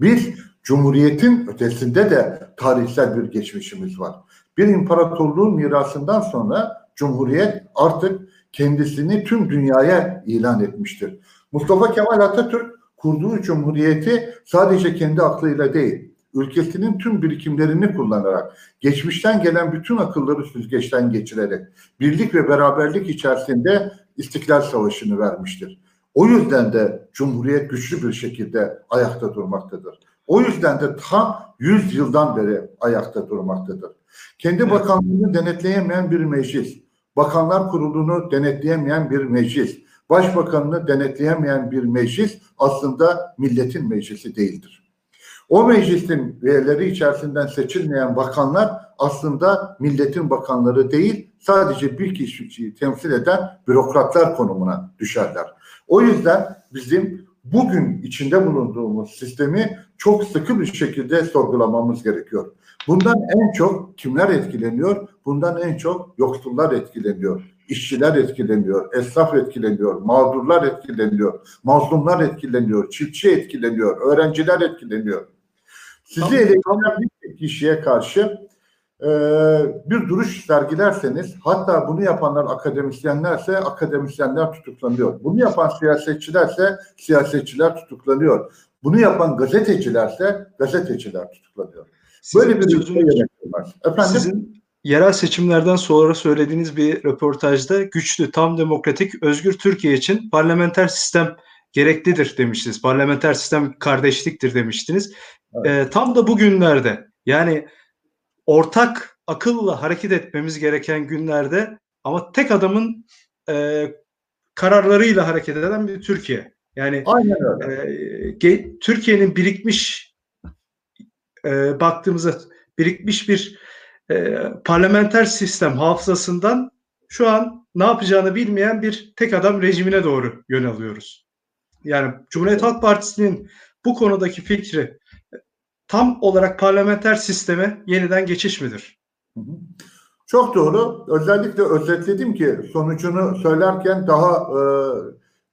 Biz Cumhuriyet'in ötesinde de tarihsel bir geçmişimiz var. Bir imparatorluğun mirasından sonra Cumhuriyet artık kendisini tüm dünyaya ilan etmiştir. Mustafa Kemal Atatürk kurduğu Cumhuriyeti sadece kendi aklıyla değil, ülkesinin tüm birikimlerini kullanarak, geçmişten gelen bütün akılları süzgeçten geçirerek, birlik ve beraberlik içerisinde İstiklal Savaşı'nı vermiştir. O yüzden de Cumhuriyet güçlü bir şekilde ayakta durmaktadır. O yüzden de tam 100 yıldan beri ayakta durmaktadır. Kendi bakanlığını denetleyemeyen bir meclis, bakanlar kurulunu denetleyemeyen bir meclis, başbakanını denetleyemeyen bir meclis aslında milletin meclisi değildir. O meclisin üyeleri içerisinden seçilmeyen bakanlar aslında milletin bakanları değil, sadece bir kişiyi temsil eden bürokratlar konumuna düşerler. O yüzden bizim bugün içinde bulunduğumuz sistemi çok sıkı bir şekilde sorgulamamız gerekiyor. Bundan en çok kimler etkileniyor? Bundan en çok yoksullar etkileniyor. İşçiler etkileniyor, esnaf etkileniyor, mağdurlar etkileniyor, mazlumlar etkileniyor, çiftçi etkileniyor, öğrenciler etkileniyor. Sizi eleştiren bir kişiye karşı e, bir duruş sergilerseniz hatta bunu yapanlar akademisyenlerse akademisyenler tutuklanıyor. Bunu yapan siyasetçilerse siyasetçiler tutuklanıyor. Bunu yapan gazetecilerse gazeteciler tutuklanıyor. Böyle bir var. Efendim? Sizin yerel seçimlerden sonra söylediğiniz bir röportajda güçlü, tam demokratik, özgür Türkiye için parlamenter sistem gereklidir demiştiniz. Parlamenter sistem kardeşliktir demiştiniz. Evet. E, tam da bugünlerde yani ortak akılla hareket etmemiz gereken günlerde ama tek adamın e, kararlarıyla hareket eden bir Türkiye. Yani e, Türkiye'nin birikmiş e, baktığımızda birikmiş bir e, parlamenter sistem hafızasından şu an ne yapacağını bilmeyen bir tek adam rejimine doğru yön alıyoruz. Yani Cumhuriyet Halk Partisi'nin bu konudaki fikri tam olarak parlamenter sisteme yeniden geçiş midir? Çok doğru. Özellikle özetledim ki sonucunu söylerken daha e,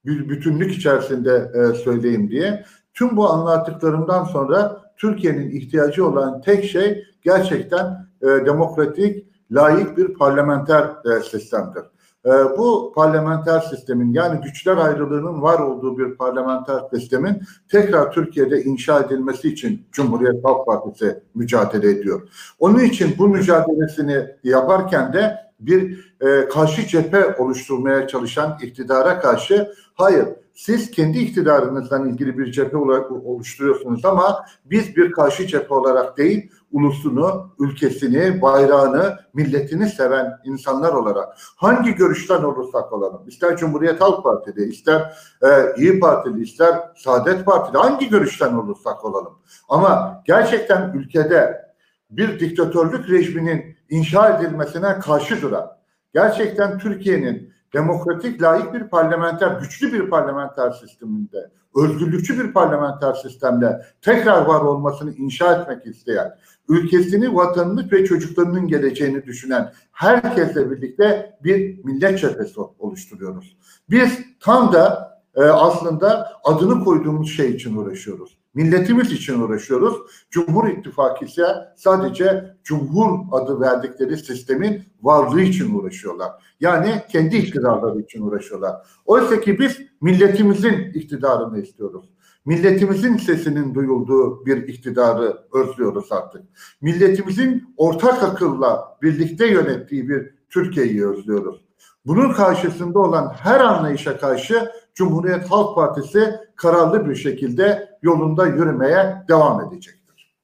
bir bütünlük içerisinde e, söyleyeyim diye. Tüm bu anlattıklarımdan sonra Türkiye'nin ihtiyacı olan tek şey gerçekten e, demokratik, layık bir parlamenter e, sistemdir. Ee, bu parlamenter sistemin yani güçler ayrılığının var olduğu bir parlamenter sistemin tekrar Türkiye'de inşa edilmesi için Cumhuriyet Halk Partisi mücadele ediyor. Onun için bu mücadelesini yaparken de bir e, karşı cephe oluşturmaya çalışan iktidara karşı hayır siz kendi iktidarınızdan ilgili bir cephe oluşturuyorsunuz ama biz bir karşı cephe olarak değil ulusunu, ülkesini, bayrağını, milletini seven insanlar olarak hangi görüşten olursak olalım, ister Cumhuriyet Halk Partili, ister e, İyi Partili, ister Saadet Partili, hangi görüşten olursak olalım. Ama gerçekten ülkede bir diktatörlük rejiminin inşa edilmesine karşı duran, gerçekten Türkiye'nin demokratik, layık bir parlamenter, güçlü bir parlamenter sisteminde, özgürlükçü bir parlamenter sistemle tekrar var olmasını inşa etmek isteyen, ülkesini, vatanını ve çocuklarının geleceğini düşünen herkesle birlikte bir millet cephesi oluşturuyoruz. Biz tam da e, aslında adını koyduğumuz şey için uğraşıyoruz. milletimiz için uğraşıyoruz. Cumhur İttifakı ise sadece Cumhur adı verdikleri sistemin varlığı için uğraşıyorlar. Yani kendi iktidarları için uğraşıyorlar. Oysa ki biz milletimizin iktidarını istiyoruz. Milletimizin sesinin duyulduğu bir iktidarı özlüyoruz artık. Milletimizin ortak akılla birlikte yönettiği bir Türkiye'yi özlüyoruz. Bunun karşısında olan her anlayışa karşı Cumhuriyet Halk Partisi kararlı bir şekilde yolunda yürümeye devam edecektir.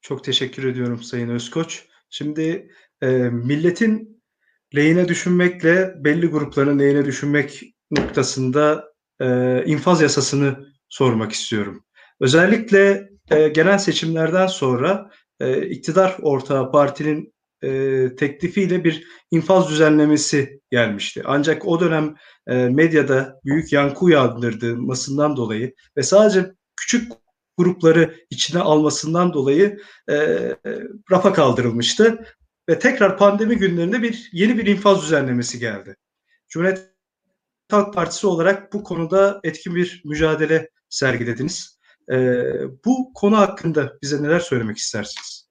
Çok teşekkür ediyorum Sayın Özkoç. Şimdi e, milletin lehine düşünmekle belli grupların lehine düşünmek noktasında e, infaz yasasını sormak istiyorum. Özellikle e, genel seçimlerden sonra e, iktidar ortağı partinin e, teklifiyle bir infaz düzenlemesi gelmişti. Ancak o dönem e, medyada büyük yankı uyandırmasından dolayı ve sadece küçük grupları içine almasından dolayı e, rafa kaldırılmıştı ve tekrar pandemi günlerinde bir yeni bir infaz düzenlemesi geldi. Cumhuriyet Halk Partisi olarak bu konuda etkin bir mücadele sergilediniz. E, bu konu hakkında bize neler söylemek istersiniz?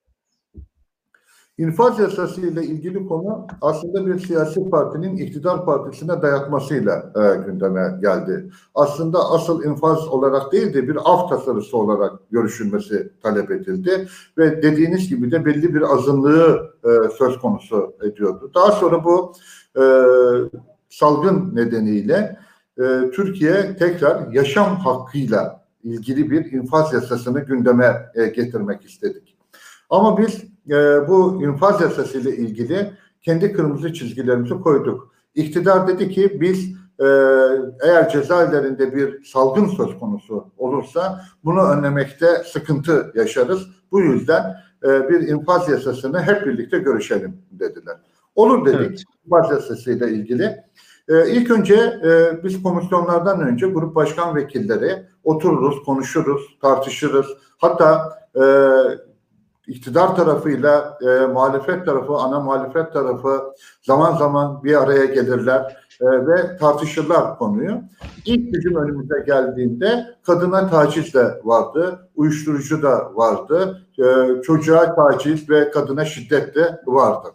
İnfaz yasası ile ilgili konu aslında bir siyasi partinin iktidar partisine dayatmasıyla e, gündeme geldi. Aslında asıl infaz olarak değil de bir af tasarısı olarak görüşülmesi talep edildi ve dediğiniz gibi de belli bir azınlığı e, söz konusu ediyordu. Daha sonra bu e, salgın nedeniyle e, Türkiye tekrar yaşam hakkıyla ilgili bir infaz yasasını gündeme e, getirmek istedik. Ama biz e, bu infaz yasası ile ilgili kendi kırmızı çizgilerimizi koyduk. İktidar dedi ki biz e, eğer cezaevlerinde bir salgın söz konusu olursa bunu önlemekte sıkıntı yaşarız. Bu yüzden e, bir infaz yasasını hep birlikte görüşelim dediler. Olur dedik evet. infaz yasası ile ilgili. E, ilk önce e, biz komisyonlardan önce grup başkan vekilleri otururuz, konuşuruz, tartışırız. Hatta e, iktidar tarafıyla e, muhalefet tarafı, ana muhalefet tarafı zaman zaman bir araya gelirler e, ve tartışırlar konuyu. İlk bizim önümüze geldiğinde kadına taciz de vardı, uyuşturucu da vardı, e, çocuğa taciz ve kadına şiddet de vardı.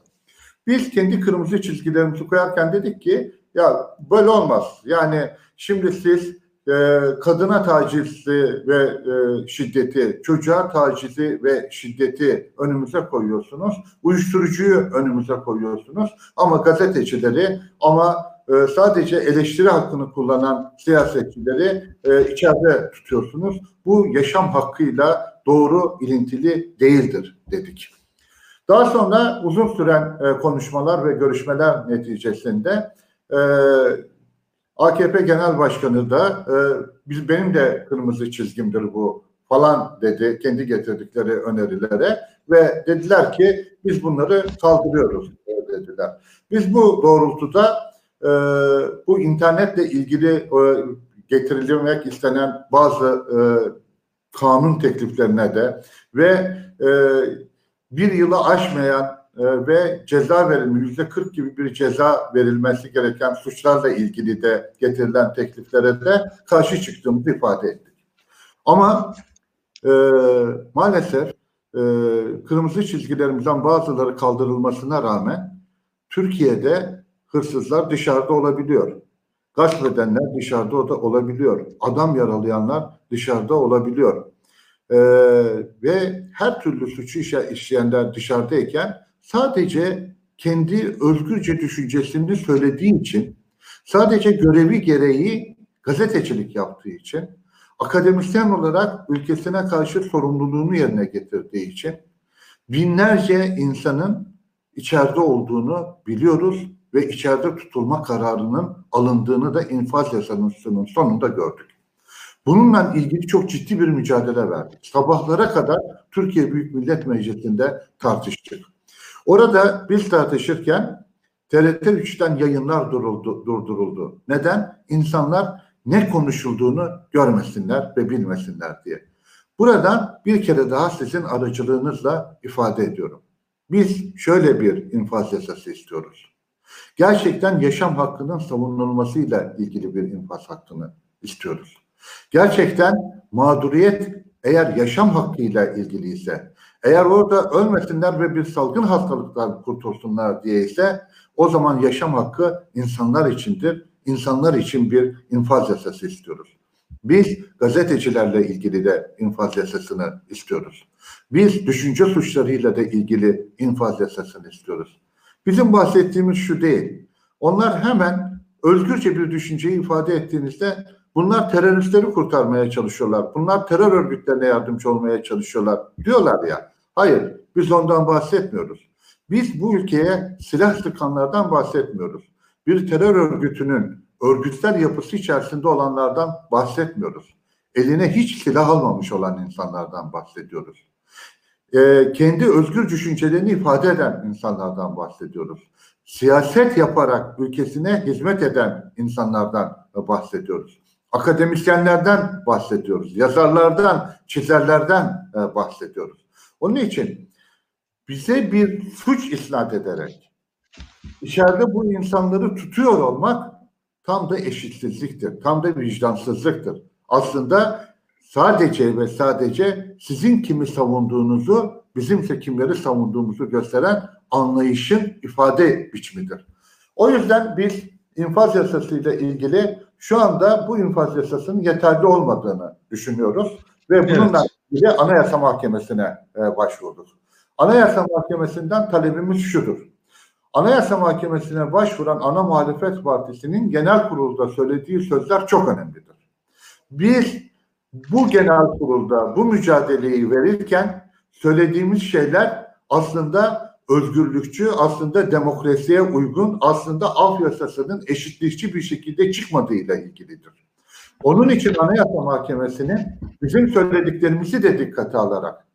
Biz kendi kırmızı çizgilerimizi koyarken dedik ki ya böyle olmaz. Yani şimdi siz e, kadına tacizi ve e, şiddeti, çocuğa tacizi ve şiddeti önümüze koyuyorsunuz. Uyuşturucuyu önümüze koyuyorsunuz. Ama gazetecileri ama e, sadece eleştiri hakkını kullanan siyasetçileri e, içeride tutuyorsunuz. Bu yaşam hakkıyla doğru ilintili değildir dedik. Daha sonra uzun süren e, konuşmalar ve görüşmeler neticesinde e, AKP Genel Başkanı da e, biz benim de kırmızı çizgimdir bu falan dedi kendi getirdikleri önerilere ve dediler ki biz bunları kaldırıyoruz dediler. Biz bu doğrultuda e, bu internetle ilgili e, getirilmek istenen bazı e, kanun tekliflerine de ve e, bir yılı aşmayan e, ve ceza verilme yüzde 40 gibi bir ceza verilmesi gereken suçlarla ilgili de getirilen tekliflere de karşı çıktığımızı ifade ettik. Ama e, maalesef e, kırmızı çizgilerimizden bazıları kaldırılmasına rağmen Türkiye'de hırsızlar dışarıda olabiliyor. Gasp edenler dışarıda olabiliyor. Adam yaralayanlar dışarıda olabiliyor. Ee, ve her türlü suçu işleyenler dışarıdayken sadece kendi özgürce düşüncesini söylediği için, sadece görevi gereği gazetecilik yaptığı için, akademisyen olarak ülkesine karşı sorumluluğunu yerine getirdiği için binlerce insanın içeride olduğunu biliyoruz ve içeride tutulma kararının alındığını da infaz yasasının sonunda gördük. Bununla ilgili çok ciddi bir mücadele verdik. Sabahlara kadar Türkiye Büyük Millet Meclisi'nde tartıştık. Orada biz tartışırken TRT 3'ten yayınlar duruldu, durduruldu. Neden? İnsanlar ne konuşulduğunu görmesinler ve bilmesinler diye. Buradan bir kere daha sizin aracılığınızla ifade ediyorum. Biz şöyle bir infaz yasası istiyoruz. Gerçekten yaşam hakkının savunulmasıyla ilgili bir infaz hakkını istiyoruz. Gerçekten mağduriyet eğer yaşam hakkıyla ilgiliyse, eğer orada ölmesinler ve bir salgın hastalıktan kurtulsunlar diye ise o zaman yaşam hakkı insanlar içindir. İnsanlar için bir infaz yasası istiyoruz. Biz gazetecilerle ilgili de infaz yasasını istiyoruz. Biz düşünce suçlarıyla da ilgili infaz yasasını istiyoruz. Bizim bahsettiğimiz şu değil. Onlar hemen özgürce bir düşünceyi ifade ettiğinizde bunlar teröristleri kurtarmaya çalışıyorlar. Bunlar terör örgütlerine yardımcı olmaya çalışıyorlar diyorlar ya. Hayır, biz ondan bahsetmiyoruz. Biz bu ülkeye silah sıkanlardan bahsetmiyoruz. Bir terör örgütünün örgütsel yapısı içerisinde olanlardan bahsetmiyoruz. Eline hiç silah almamış olan insanlardan bahsediyoruz. Ee, kendi özgür düşüncelerini ifade eden insanlardan bahsediyoruz. Siyaset yaparak ülkesine hizmet eden insanlardan bahsediyoruz. Akademisyenlerden bahsediyoruz. Yazarlardan, çizerlerden e, bahsediyoruz. Onun için bize bir suç isnat ederek içeride bu insanları tutuyor olmak tam da eşitsizliktir. Tam da vicdansızlıktır. Aslında sadece ve sadece sizin kimi savunduğunuzu bizimse kimleri savunduğumuzu gösteren anlayışın ifade biçimidir. O yüzden biz infaz yasasıyla ilgili şu anda bu infaz yasasının yeterli olmadığını düşünüyoruz ve bununla evet. ilgili Anayasa Mahkemesi'ne e, başvurduk. Anayasa Mahkemesi'nden talebimiz şudur. Anayasa Mahkemesi'ne başvuran ana muhalefet partisinin genel kurulda söylediği sözler çok önemlidir. Biz bu genel kurulda bu mücadeleyi verirken söylediğimiz şeyler aslında özgürlükçü, aslında demokrasiye uygun, aslında af yasasının eşitlikçi bir şekilde çıkmadığıyla ilgilidir. Onun için Anayasa Mahkemesi'nin bizim söylediklerimizi de dikkate alarak,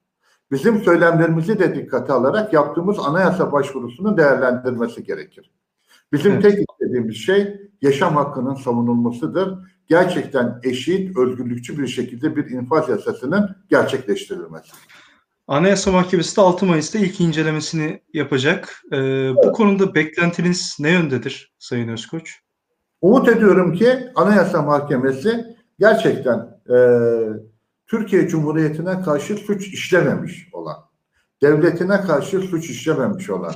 bizim söylemlerimizi de dikkate alarak yaptığımız anayasa başvurusunu değerlendirmesi gerekir. Bizim evet. tek istediğimiz şey yaşam hakkının savunulmasıdır. Gerçekten eşit, özgürlükçü bir şekilde bir infaz yasasının gerçekleştirilmesi. Anayasa Mahkemesi de 6 Mayıs'ta ilk incelemesini yapacak. Ee, evet. Bu konuda beklentiniz ne yöndedir Sayın Özkoç? Umut ediyorum ki Anayasa Mahkemesi gerçekten e, Türkiye Cumhuriyeti'ne karşı suç işlememiş olan, devletine karşı suç işlememiş olan,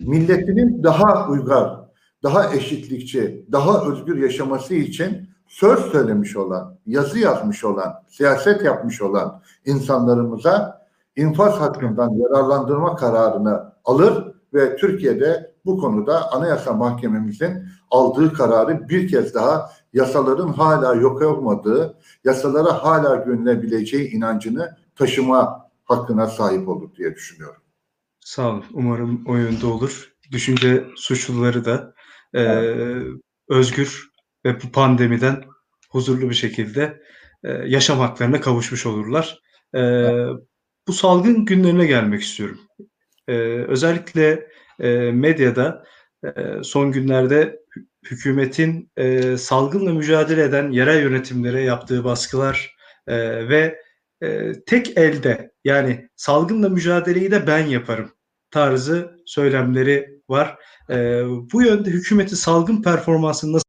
milletinin daha uygar, daha eşitlikçi, daha özgür yaşaması için söz söylemiş olan, yazı yazmış olan, siyaset yapmış olan insanlarımıza infaz hakkından yararlandırma kararını alır ve Türkiye'de bu konuda Anayasa Mahkememizin aldığı kararı bir kez daha yasaların hala yok olmadığı, yasalara hala güvenilebileceği inancını taşıma hakkına sahip olur diye düşünüyorum. Sağ olun. Umarım o yönde olur. Düşünce suçluları da e, evet. özgür ve bu pandemiden huzurlu bir şekilde e, yaşam haklarına kavuşmuş olurlar. E, evet. Bu salgın günlerine gelmek istiyorum. E, özellikle e, medyada e, son günlerde hükümetin e, salgınla mücadele eden yerel yönetimlere yaptığı baskılar e, ve e, tek elde yani salgınla mücadeleyi de ben yaparım tarzı söylemleri var. E, bu yönde hükümeti salgın performansını nasıl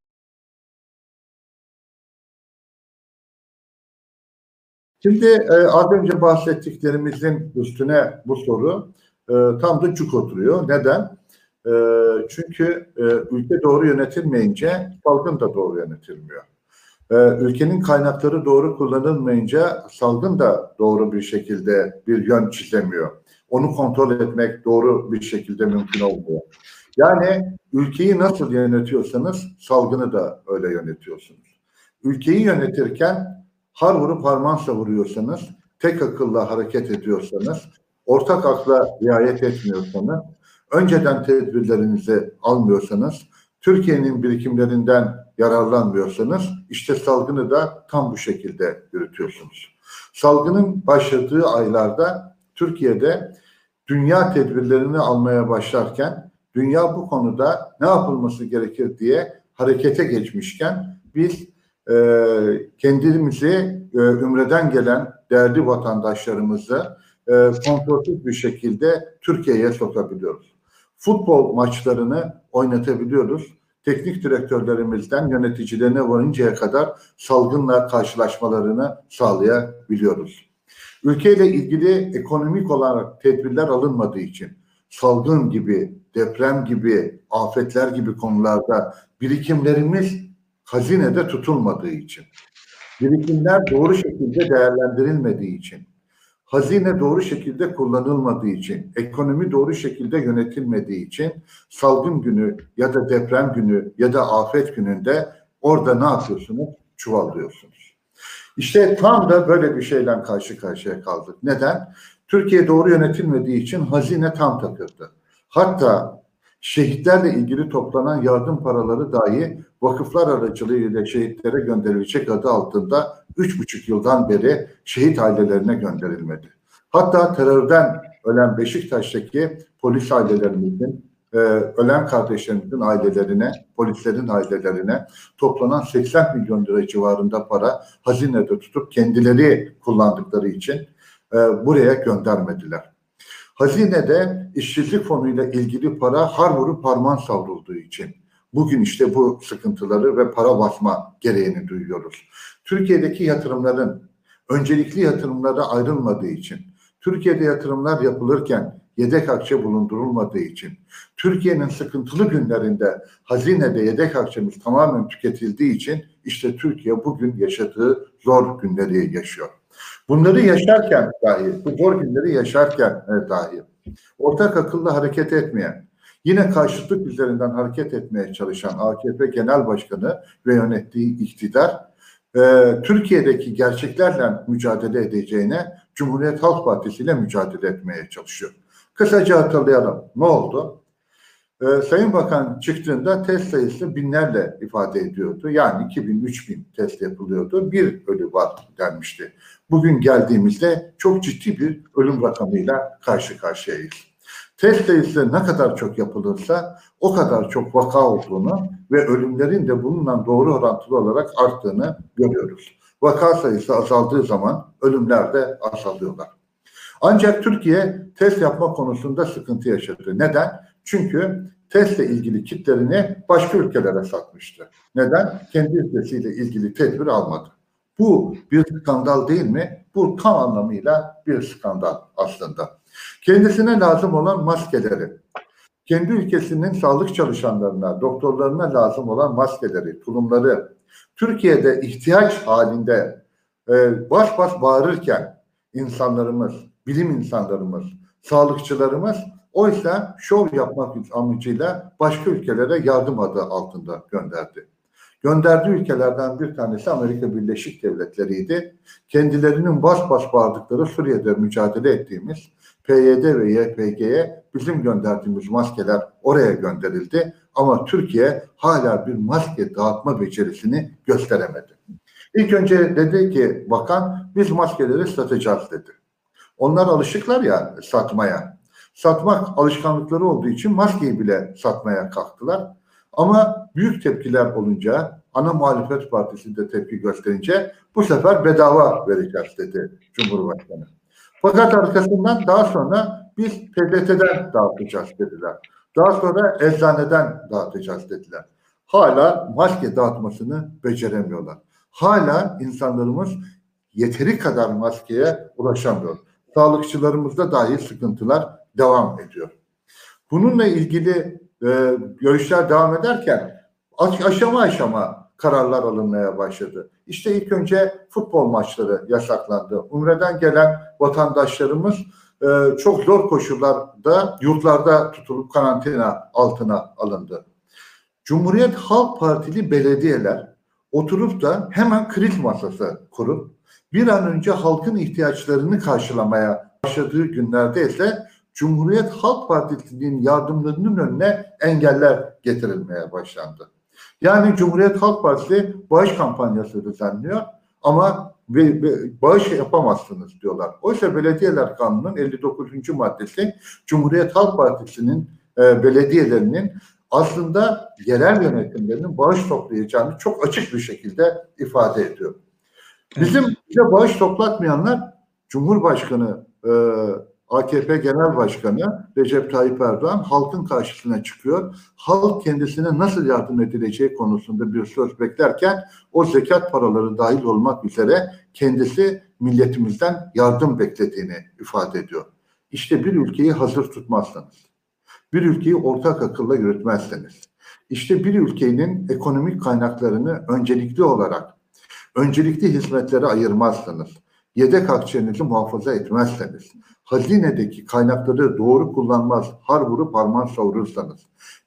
Şimdi e, az önce bahsettiklerimizin üstüne bu soru e, tam da cuk oturuyor. Neden? E, çünkü e, ülke doğru yönetilmeyince salgın da doğru yönetilmiyor. E, ülkenin kaynakları doğru kullanılmayınca salgın da doğru bir şekilde bir yön çizemiyor. Onu kontrol etmek doğru bir şekilde mümkün olmuyor. Yani ülkeyi nasıl yönetiyorsanız salgını da öyle yönetiyorsunuz. Ülkeyi yönetirken har vurup harman savuruyorsanız, tek akılla hareket ediyorsanız, ortak akla riayet etmiyorsanız, önceden tedbirlerinizi almıyorsanız, Türkiye'nin birikimlerinden yararlanmıyorsanız, işte salgını da tam bu şekilde yürütüyorsunuz. Salgının başladığı aylarda Türkiye'de dünya tedbirlerini almaya başlarken, dünya bu konuda ne yapılması gerekir diye harekete geçmişken biz e, kendimizi e, Ümre'den gelen değerli vatandaşlarımızı e, kontrolsüz bir şekilde Türkiye'ye sokabiliyoruz. Futbol maçlarını oynatabiliyoruz. Teknik direktörlerimizden yöneticilerine varıncaya kadar salgınla karşılaşmalarını sağlayabiliyoruz. ülkeyle ilgili ekonomik olarak tedbirler alınmadığı için salgın gibi, deprem gibi, afetler gibi konularda birikimlerimiz hazinede tutulmadığı için, birikimler doğru şekilde değerlendirilmediği için, hazine doğru şekilde kullanılmadığı için, ekonomi doğru şekilde yönetilmediği için salgın günü ya da deprem günü ya da afet gününde orada ne yapıyorsunuz? Çuvallıyorsunuz. İşte tam da böyle bir şeyle karşı karşıya kaldık. Neden? Türkiye doğru yönetilmediği için hazine tam takıldı. Hatta şehitlerle ilgili toplanan yardım paraları dahi vakıflar aracılığıyla şehitlere gönderilecek adı altında üç buçuk yıldan beri şehit ailelerine gönderilmedi. Hatta terörden ölen Beşiktaş'taki polis ailelerimizin, e, ölen kardeşlerimizin ailelerine, polislerin ailelerine toplanan 80 milyon lira civarında para hazinede tutup kendileri kullandıkları için e, buraya göndermediler. Hazinede işsizlik fonuyla ilgili para har vurup parmağın savrulduğu için bugün işte bu sıkıntıları ve para basma gereğini duyuyoruz. Türkiye'deki yatırımların öncelikli yatırımlara ayrılmadığı için, Türkiye'de yatırımlar yapılırken yedek akçe bulundurulmadığı için, Türkiye'nin sıkıntılı günlerinde hazinede yedek akçemiz tamamen tüketildiği için işte Türkiye bugün yaşadığı zor günleri yaşıyor. Bunları yaşarken dahi, bu zor günleri yaşarken e, dahi ortak akılla hareket etmeyen, yine karşıtlık üzerinden hareket etmeye çalışan AKP Genel Başkanı ve yönettiği iktidar e, Türkiye'deki gerçeklerle mücadele edeceğine Cumhuriyet Halk Partisi ile mücadele etmeye çalışıyor. Kısaca hatırlayalım. Ne oldu? Ee, Sayın Bakan çıktığında test sayısı binlerle ifade ediyordu. Yani 2000-3000 test yapılıyordu. Bir ölü var denmişti. Bugün geldiğimizde çok ciddi bir ölüm rakamıyla karşı karşıyayız. Test sayısı ne kadar çok yapılırsa o kadar çok vaka olduğunu ve ölümlerin de bununla doğru orantılı olarak arttığını görüyoruz. Vaka sayısı azaldığı zaman ölümler de azalıyorlar. Ancak Türkiye test yapma konusunda sıkıntı yaşadı. Neden? Çünkü testle ilgili kitlerini başka ülkelere satmıştı. Neden? Kendi ülkesiyle ilgili tedbir almadı. Bu bir skandal değil mi? Bu tam anlamıyla bir skandal aslında. Kendisine lazım olan maskeleri, kendi ülkesinin sağlık çalışanlarına, doktorlarına lazım olan maskeleri, tulumları, Türkiye'de ihtiyaç halinde e, baş baş bağırırken insanlarımız, bilim insanlarımız, sağlıkçılarımız oysa şov yapmak amacıyla başka ülkelere yardım adı altında gönderdi. Gönderdiği ülkelerden bir tanesi Amerika Birleşik Devletleri'ydi. Kendilerinin baş baş bağırdıkları Suriye'de mücadele ettiğimiz PYD ve YPG'ye bizim gönderdiğimiz maskeler oraya gönderildi. Ama Türkiye hala bir maske dağıtma becerisini gösteremedi. İlk önce dedi ki bakan biz maskeleri satacağız dedi. Onlar alışıklar ya satmaya. Satmak alışkanlıkları olduğu için maskeyi bile satmaya kalktılar. Ama büyük tepkiler olunca ana muhalefet partisi de tepki gösterince bu sefer bedava vereceğiz dedi Cumhurbaşkanı. Fakat arkasından daha sonra biz PTT'den dağıtacağız dediler. Daha sonra eczaneden dağıtacağız dediler. Hala maske dağıtmasını beceremiyorlar. Hala insanlarımız yeteri kadar maskeye ulaşamıyor. Sağlıkçılarımızda dahi sıkıntılar devam ediyor. Bununla ilgili e, görüşler devam ederken aşama aşama kararlar alınmaya başladı. İşte ilk önce futbol maçları yasaklandı. Umre'den gelen vatandaşlarımız e, çok zor koşullarda yurtlarda tutulup karantina altına alındı. Cumhuriyet Halk Partili belediyeler oturup da hemen kriz masası kurup bir an önce halkın ihtiyaçlarını karşılamaya başladığı günlerde ise Cumhuriyet Halk Partisi'nin yardımlarının önüne engeller getirilmeye başlandı. Yani Cumhuriyet Halk Partisi bağış kampanyası düzenliyor ama ve, ve bağış yapamazsınız diyorlar. Oysa Belediyeler Kanunu'nun 59. maddesi Cumhuriyet Halk Partisi'nin e, belediyelerinin aslında yerel yönetimlerinin bağış toplayacağını çok açık bir şekilde ifade ediyor. Bizim bize bağış toplatmayanlar Cumhurbaşkanı e, AKP Genel Başkanı Recep Tayyip Erdoğan halkın karşısına çıkıyor. Halk kendisine nasıl yardım edileceği konusunda bir söz beklerken o zekat paraları dahil olmak üzere kendisi milletimizden yardım beklediğini ifade ediyor. İşte bir ülkeyi hazır tutmazsanız, bir ülkeyi ortak akılla yürütmezseniz, işte bir ülkenin ekonomik kaynaklarını öncelikli olarak, öncelikli hizmetlere ayırmazsanız, yedek akçenizi muhafaza etmezseniz, hazinedeki kaynakları doğru kullanmaz, har vurup harman savurursanız,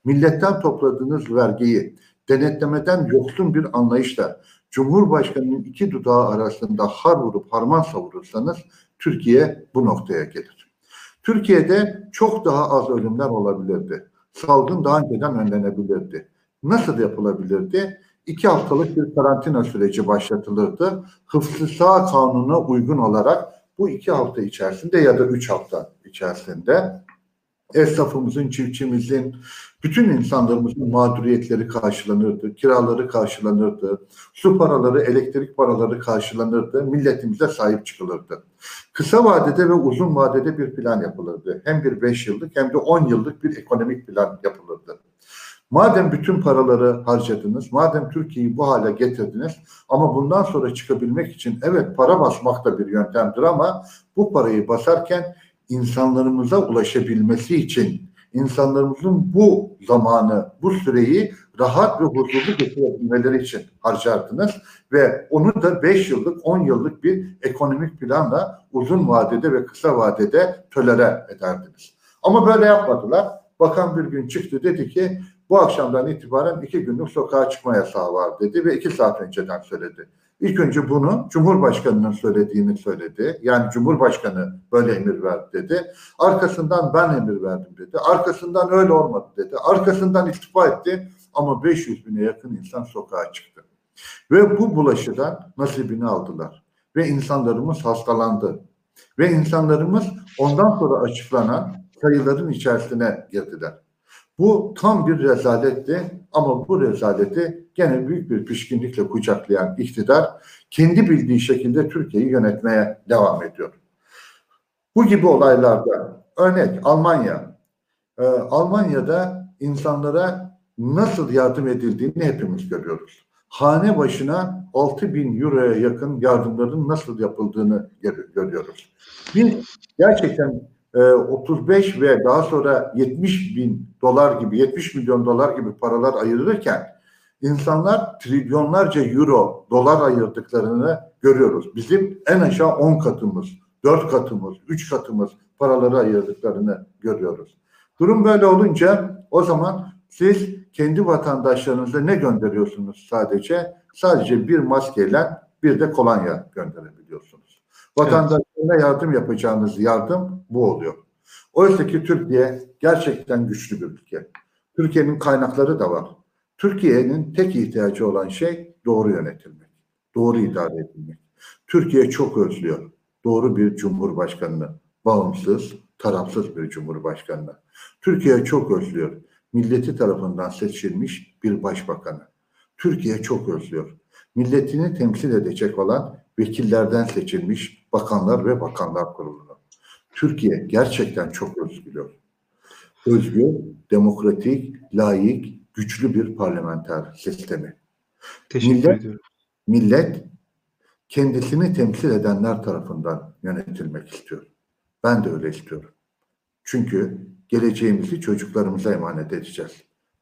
milletten topladığınız vergiyi denetlemeden yoksun bir anlayışla Cumhurbaşkanı'nın iki dudağı arasında har vurup harman savurursanız Türkiye bu noktaya gelir. Türkiye'de çok daha az ölümler olabilirdi. Salgın daha önceden önlenebilirdi. Nasıl yapılabilirdi? İki haftalık bir karantina süreci başlatılırdı. Hıfzı sağ kanuna uygun olarak bu iki hafta içerisinde ya da üç hafta içerisinde esnafımızın, çiftçimizin, bütün insanlarımızın mağduriyetleri karşılanırdı, kiraları karşılanırdı, su paraları, elektrik paraları karşılanırdı, milletimize sahip çıkılırdı. Kısa vadede ve uzun vadede bir plan yapılırdı. Hem bir beş yıllık hem de on yıllık bir ekonomik plan yapılırdı. Madem bütün paraları harcadınız, madem Türkiye'yi bu hale getirdiniz ama bundan sonra çıkabilmek için evet para basmak da bir yöntemdir ama bu parayı basarken insanlarımıza ulaşabilmesi için insanlarımızın bu zamanı, bu süreyi rahat ve huzurlu geçirebilmeleri için harcardınız ve onu da 5 yıllık, 10 yıllık bir ekonomik planla uzun vadede ve kısa vadede tölere ederdiniz. Ama böyle yapmadılar. Bakan bir gün çıktı dedi ki bu akşamdan itibaren iki günlük sokağa çıkma yasağı var dedi ve iki saat önceden söyledi. İlk önce bunu Cumhurbaşkanı'nın söylediğini söyledi. Yani Cumhurbaşkanı böyle emir verdi dedi. Arkasından ben emir verdim dedi. Arkasından öyle olmadı dedi. Arkasından istifa etti ama 500 bine yakın insan sokağa çıktı. Ve bu bulaşıdan nasibini aldılar. Ve insanlarımız hastalandı. Ve insanlarımız ondan sonra açıklanan sayıların içerisine girdiler. Bu tam bir rezaletti ama bu rezaleti gene büyük bir pişkinlikle kucaklayan iktidar kendi bildiği şekilde Türkiye'yi yönetmeye devam ediyor. Bu gibi olaylarda örnek Almanya. Ee, Almanya'da insanlara nasıl yardım edildiğini hepimiz görüyoruz. Hane başına 6 bin euroya yakın yardımların nasıl yapıldığını görüyoruz. Biz gerçekten 35 e, ve daha sonra 70 bin dolar gibi 70 milyon dolar gibi paralar ayırırken insanlar trilyonlarca euro dolar ayırdıklarını görüyoruz. Bizim en aşağı 10 katımız, 4 katımız, 3 katımız paraları ayırdıklarını görüyoruz. Durum böyle olunca o zaman siz kendi vatandaşlarınıza ne gönderiyorsunuz sadece? Sadece bir maskeyle bir de kolonya gönderebiliyorsunuz. Vatandaşlarına yardım yapacağınız yardım bu oluyor. Oysa ki Türkiye gerçekten güçlü bir ülke. Türkiye'nin kaynakları da var. Türkiye'nin tek ihtiyacı olan şey doğru yönetilmek, doğru idare edilmek. Türkiye çok özlüyor doğru bir cumhurbaşkanını, bağımsız, tarafsız bir cumhurbaşkanını. Türkiye çok özlüyor milleti tarafından seçilmiş bir başbakanı. Türkiye çok özlüyor. Milletini temsil edecek olan vekillerden seçilmiş bakanlar ve bakanlar kurulunu. Türkiye gerçekten çok özgürüyor. Özgür, demokratik, layık, güçlü bir parlamenter sistemi. Teşekkür millet, ediyorum. Millet kendisini temsil edenler tarafından yönetilmek istiyor. Ben de öyle istiyorum. Çünkü geleceğimizi çocuklarımıza emanet edeceğiz.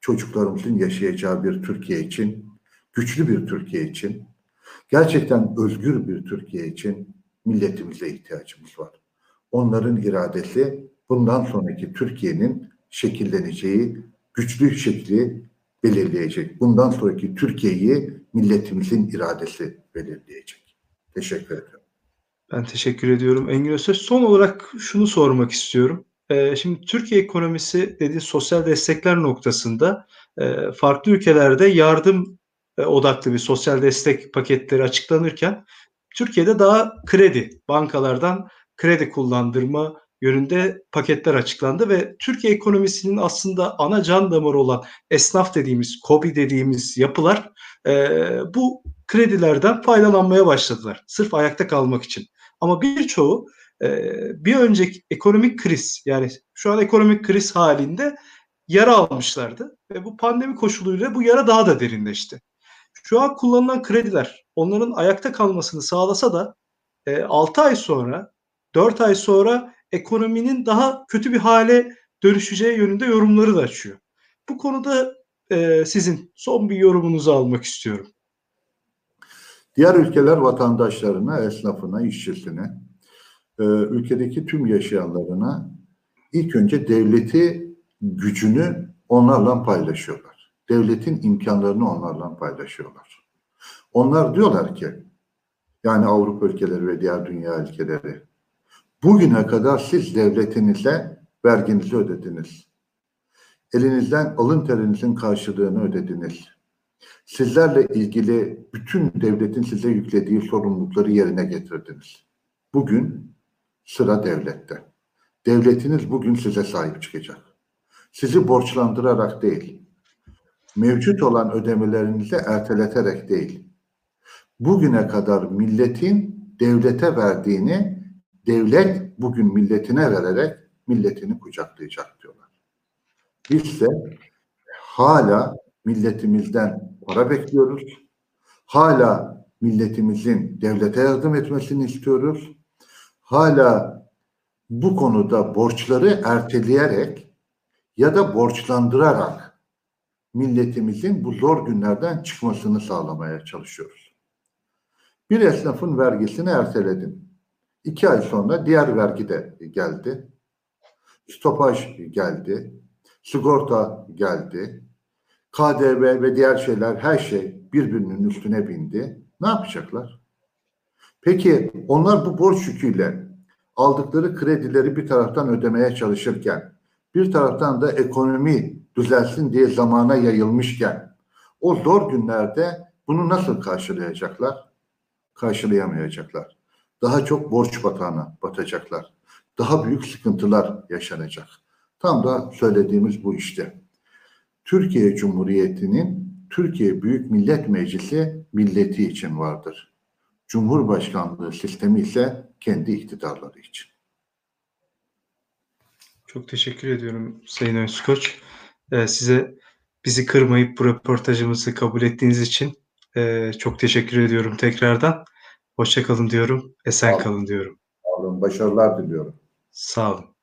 Çocuklarımızın yaşayacağı bir Türkiye için, güçlü bir Türkiye için, gerçekten özgür bir Türkiye için milletimize ihtiyacımız var. Onların iradesi bundan sonraki Türkiye'nin şekilleneceği güçlü şekli belirleyecek. Bundan sonraki Türkiye'yi milletimizin iradesi belirleyecek. Teşekkür ederim. Ben teşekkür ediyorum Engin Özsöz. Son olarak şunu sormak istiyorum. Ee, şimdi Türkiye ekonomisi dediği sosyal destekler noktasında e, farklı ülkelerde yardım e, odaklı bir sosyal destek paketleri açıklanırken Türkiye'de daha kredi, bankalardan kredi kullandırma yönünde paketler açıklandı ve Türkiye ekonomisinin aslında ana can damarı olan esnaf dediğimiz, KOBİ dediğimiz yapılar e, bu kredilerden faydalanmaya başladılar. Sırf ayakta kalmak için. Ama birçoğu e, bir önceki ekonomik kriz yani şu an ekonomik kriz halinde yara almışlardı ve bu pandemi koşuluyla bu yara daha da derinleşti. Şu an kullanılan krediler onların ayakta kalmasını sağlasa da e, 6 ay sonra, 4 ay sonra ekonominin daha kötü bir hale dönüşeceği yönünde yorumları da açıyor. Bu konuda e, sizin son bir yorumunuzu almak istiyorum. Diğer ülkeler vatandaşlarına, esnafına, işçisine, e, ülkedeki tüm yaşayanlarına ilk önce devleti gücünü onlarla paylaşıyorlar. Devletin imkanlarını onlarla paylaşıyorlar. Onlar diyorlar ki, yani Avrupa ülkeleri ve diğer dünya ülkeleri, bugüne kadar siz devletinize verginizi ödediniz. Elinizden alın terinizin karşılığını ödediniz. Sizlerle ilgili bütün devletin size yüklediği sorumlulukları yerine getirdiniz. Bugün sıra devlette. Devletiniz bugün size sahip çıkacak. Sizi borçlandırarak değil, mevcut olan ödemelerinizi erteleterek değil, bugüne kadar milletin devlete verdiğini devlet bugün milletine vererek milletini kucaklayacak diyorlar. Biz de hala milletimizden para bekliyoruz. Hala milletimizin devlete yardım etmesini istiyoruz. Hala bu konuda borçları erteleyerek ya da borçlandırarak milletimizin bu zor günlerden çıkmasını sağlamaya çalışıyoruz. Bir esnafın vergisini erteledin. İki ay sonra diğer vergi de geldi. Stopaj geldi. Sigorta geldi. KDV ve diğer şeyler her şey birbirinin üstüne bindi. Ne yapacaklar? Peki onlar bu borç yüküyle aldıkları kredileri bir taraftan ödemeye çalışırken bir taraftan da ekonomi düzelsin diye zamana yayılmışken o zor günlerde bunu nasıl karşılayacaklar? Karşılayamayacaklar. Daha çok borç batağına batacaklar. Daha büyük sıkıntılar yaşanacak. Tam da söylediğimiz bu işte. Türkiye Cumhuriyeti'nin Türkiye Büyük Millet Meclisi milleti için vardır. Cumhurbaşkanlığı sistemi ise kendi iktidarları için. Çok teşekkür ediyorum Sayın Özkoç. Ee, size bizi kırmayıp bu röportajımızı kabul ettiğiniz için e, çok teşekkür ediyorum tekrardan. Hoşça kalın diyorum, esen kalın diyorum. Sağ olun, başarılar diliyorum. Sağ olun.